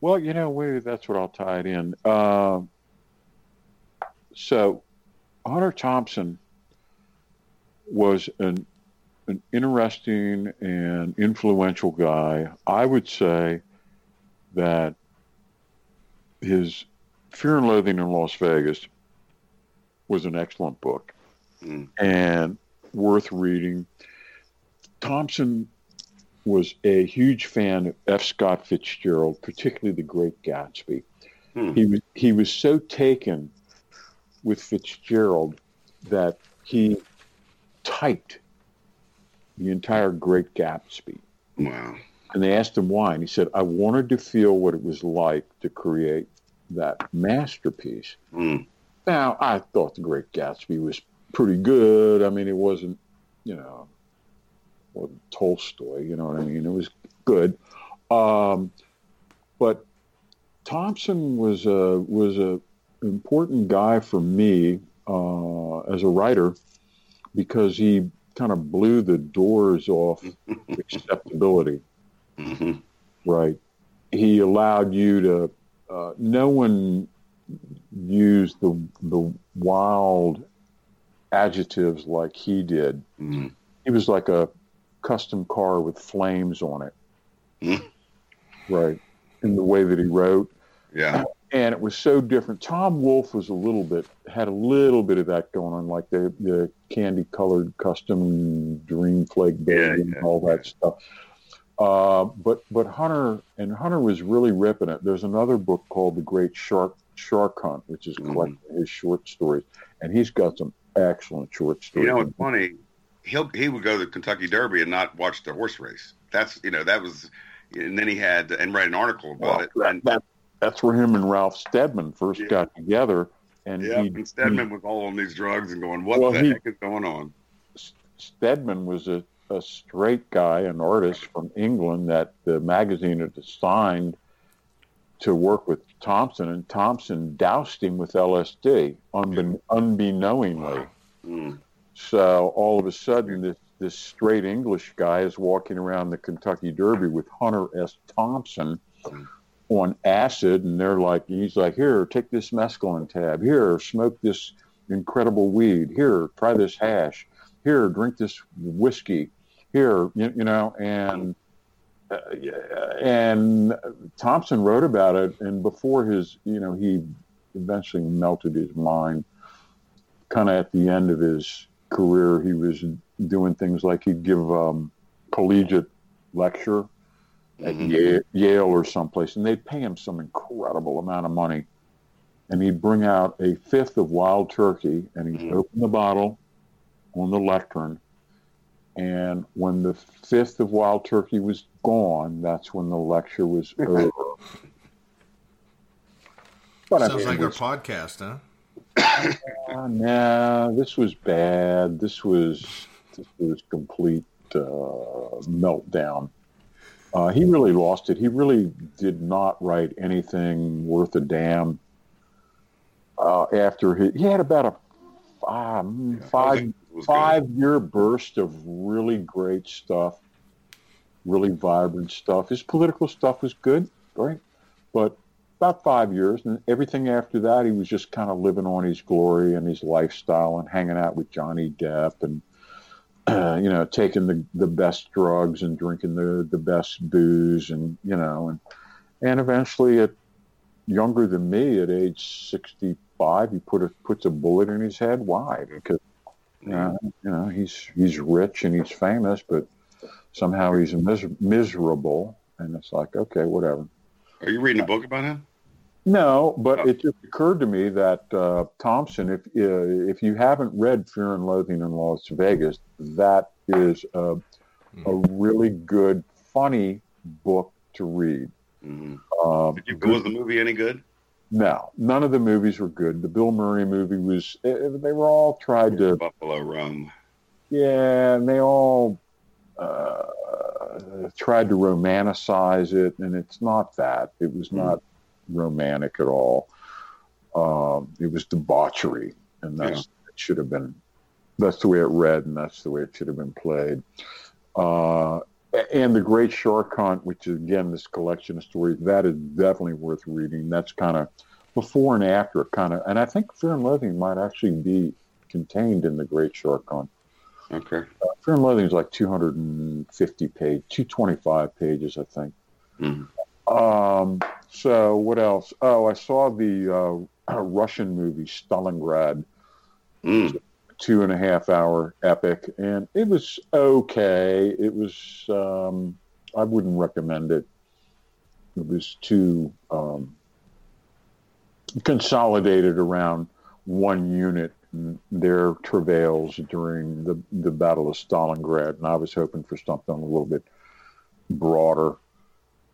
well, you know, that's what I'll tie it in. Um, so, Hunter Thompson was an an interesting and influential guy. I would say that his Fear and Loathing in Las Vegas was an excellent book Mm. and worth reading. Thompson was a huge fan of F. Scott Fitzgerald, particularly The Great Gatsby. Hmm. He was he was so taken with Fitzgerald that he typed the entire Great Gatsby Wow. And they asked him why, and he said, "I wanted to feel what it was like to create that masterpiece." Mm. Now, I thought The Great Gatsby was pretty good. I mean, it wasn't, you know, wasn't Tolstoy. You know what I mean? It was good, um, but Thompson was a was a important guy for me uh, as a writer because he kind of blew the doors off [laughs] acceptability. hmm Right. He allowed you to. Uh, no one used the the wild adjectives like he did. hmm He was like a custom car with flames on it. Mhm. Right. In the way that he wrote. Yeah. and it was so different. Tom Wolfe was a little bit had a little bit of that going on, like the the candy colored custom dream flake baby Yeah, and yeah, all that stuff. Uh, but but Hunter and Hunter was really ripping it. There's another book called The Great Shark Shark Hunt, which is Mhm. collecting his short stories, and he's got some excellent short stories. You know what's funny? He'll he would go to the Kentucky Derby and not watch the horse race. That's you know that was, and then he had and write an article about Well, it. that, And, that, that's where him and Ralph Steadman first Yeah. got together, and yeah, he, and Steadman was all on these drugs and going, "What Well, the he- heck is going on?" Steadman was a, a straight guy, an artist from England that the magazine had assigned to work with Thompson, and Thompson doused him with LSD unbe- unbeknowingly. Mm. So all of a sudden, this this straight English guy is walking around the Kentucky Derby with Hunter S. Thompson on acid, and they're like, he's like, here, take this mescaline tab. Here, smoke this incredible weed. Here, try this hash. Here, drink this whiskey. Here, you, you know, and uh, and Thompson wrote about it, and before his, you know, he eventually melted his mind. Kind of at the end of his career, he was doing things like he'd give um, collegiate lecture at Mhm. Yale, Yale or someplace, and they'd pay him some incredible amount of money. And he'd bring out a fifth of wild turkey, and he'd Mhm. open the bottle on the lectern. And when the fifth of wild turkey was gone, that's when the lecture was [laughs] over. But I Sounds mean, like it our podcast, huh? [coughs] uh, nah, this was bad. This was this was complete uh, meltdown. Uh, he really lost it. He really did not write anything worth a damn. Uh, after he, he had about a five, Yeah. five Was good. five year burst of really great stuff, really vibrant stuff. His political stuff was good, right? But about five years, and everything after that, he was just kind of living on his glory and his lifestyle and hanging out with Johnny Depp and, uh, [clears throat] you know, taking the, the best drugs and drinking the, the best booze and, you know, and, and eventually at younger than me at age 65, he put a, puts a bullet in his head. Why? Because uh, you know, he's he's rich and he's famous, but somehow he's mis- miserable. And it's like, okay, whatever. Are you reading a book about him? No, but Oh. it just occurred to me that uh, Thompson, if uh, if you haven't read Fear and Loathing in Las Vegas, that is a, a really good, funny book to read. hmm Uh, Did you, was the movie any good? No, none of the movies were good. The Bill Murray movie was. eh, They were all tried to Buffalo Roam. Yeah, and they all uh, tried to romanticize it, and it's not that. It was not romantic at all. Um, it was debauchery, and that's it should have been. That's the way it read, and that's the way it should have been played. Uh, and the Great Shark Hunt, which is again this collection of stories, that is definitely worth reading. That's kind of before and after, kind of, and I think Fear and Loathing might actually be contained in the Great Shark Hunt. Okay. Fear and Loathing is like 250 page, 225 pages, I think. Mhm. Um, so what else? Oh, I saw the uh, [clears throat] Russian movie Stalingrad, Mm. Two and a half hour epic, and it was okay. It was, um, I wouldn't recommend it. It was too um, consolidated around one unit their travails during the, the Battle of Stalingrad, and I was hoping for something a little bit broader,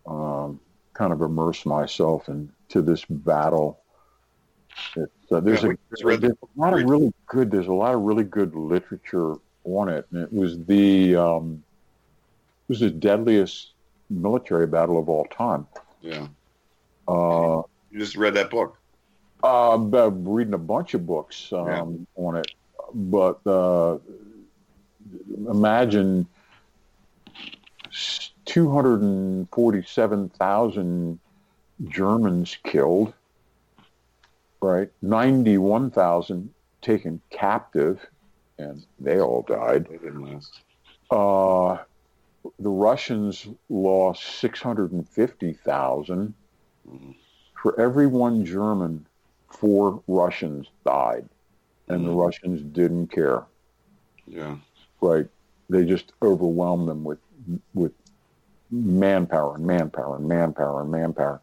um, kind of immerse myself into this battle. Uh, there's, Yeah, a, read there's a lot of really good. There's a lot of really good literature on it, and it was the um, it was the deadliest military battle of all time. Yeah. Uh, You just read that book. uh, been reading a bunch of books um, on it, but uh, imagine 247,000 Germans killed, right? 91,000 taken captive, and they all died. They. Uh, the Russians lost 650,000. Mhm. For every one German, four Russians died, and the Mhm. Russians didn't care. Yeah. Right? They just overwhelmed them with with manpower and manpower and manpower and manpower,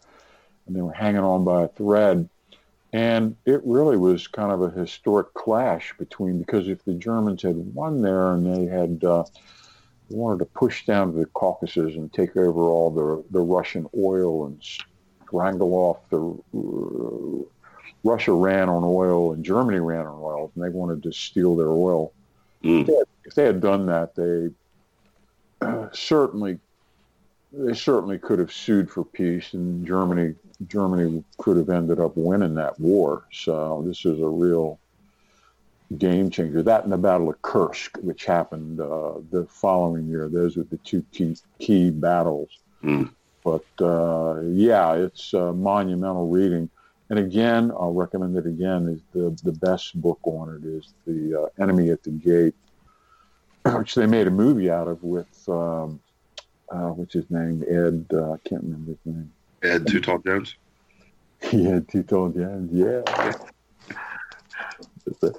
and they were hanging on by a thread. And it really was kind of a historic clash between because if the Germans had won there and they had uh, wanted to push down to the Caucasus and take over all the the Russian oil and strangle off the uh, Russia ran on oil and Germany ran on oil, and they wanted to steal their oil. Mm. If they had done that, they uh, [clears throat] certainly they certainly could have sued for peace, and Germany Germany could have ended up winning that war. So this is a real game changer. That and the Battle of Kursk, which happened uh, the following year. Those were the two key key battles. Mm. But uh, yeah, it's uh, monumental reading. And again, I'll recommend it again. Is the the best book on it is the uh, Enemy at the Gate, [clears throat] which they made a movie out of with um, uh, what's his name Ed. Uh, I can't remember his name. Ed Too [laughs] Tall Jones. Yeah, Tito Jan. Yeah.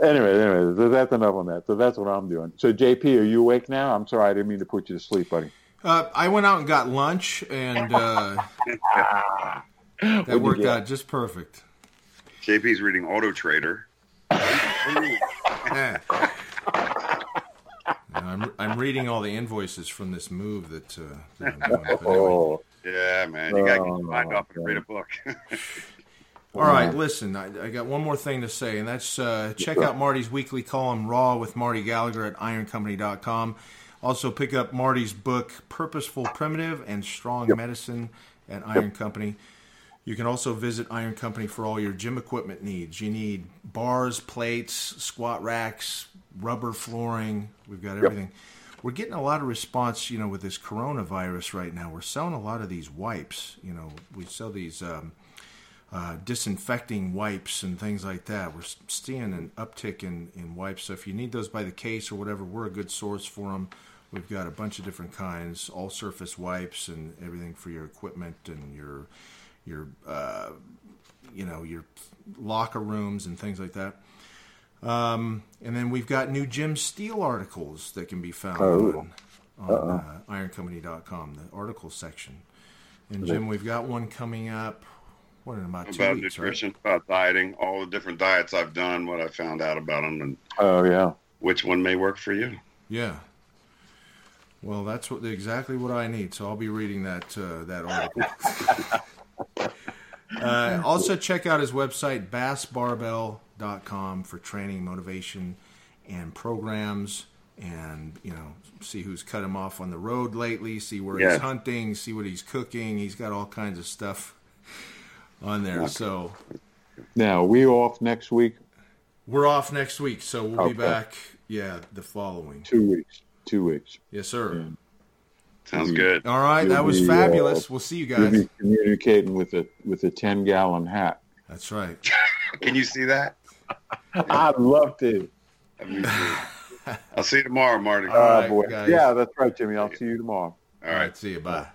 anyway, anyway, so that's enough on that. So that's what I'm doing. So JP, are you awake now? I'm sorry, I didn't mean to put you to sleep, buddy. Uh, I went out and got lunch, and uh, [laughs] that worked out just perfect. JP's reading Auto Trader. [laughs] I'm, I'm reading all the invoices from this move that, uh, that I'm doing. [laughs] But anyway. Oh, Yeah, man. You got to get your mind off and read a book. [laughs] All right, [laughs] listen, I, I got one more thing to say, and that's uh, check out Marty's weekly column, Raw with Marty Gallagher at ironcompany.com. Also, pick up Marty's book, Purposeful Primitive and Strong Medicine at Iron Company. You can also visit Iron Company for all your gym equipment needs. You need bars, plates, squat racks, rubber flooring. We've got everything. We're getting a lot of response, you know, with this coronavirus right now. We're selling a lot of these wipes. You know, we sell these um, uh, disinfecting wipes and things like that. We're seeing an uptick in, in wipes. So if you need those by the case or whatever, we're a good source for them. We've got a bunch of different kinds, all surface wipes and everything for your equipment and your your uh, you know your locker rooms and things like that. Um, and then we've got new Jim Steel articles that can be found Oh. on, on uh, ironcompany.com, the article section. And Jim, we've got one coming up. What in about two about weeks, right? nutrition, about dieting, all the different diets I've done, what I found out about them, and oh yeah. which one may work for you. Yeah. Well, that's what exactly what I need. So I'll be reading that uh, that article. [laughs] [laughs] [laughs] uh, also, check out his website basbarbell.com for training, motivation, and programs. And you know, see who's cut him off on the road lately. See where Yeah. he's hunting. See what he's cooking. He's got all kinds of stuff on there. So Now we off next week. we're off next week. So we'll Okay. be back. Yeah, the following. Two weeks. Two weeks. Yes, sir. Yeah. Sounds good. All right, that was be, uh, fabulous. we'll see you You'll guys. be communicating with a with a ten gallon hat. That's right. [laughs] Can you see that? [laughs] I'd love to. Let me see. I'll see you tomorrow, Marty. All right, oh boy. guys. Yeah, that's right, Jimmy. I'll see you tomorrow. All right. See you. Bye.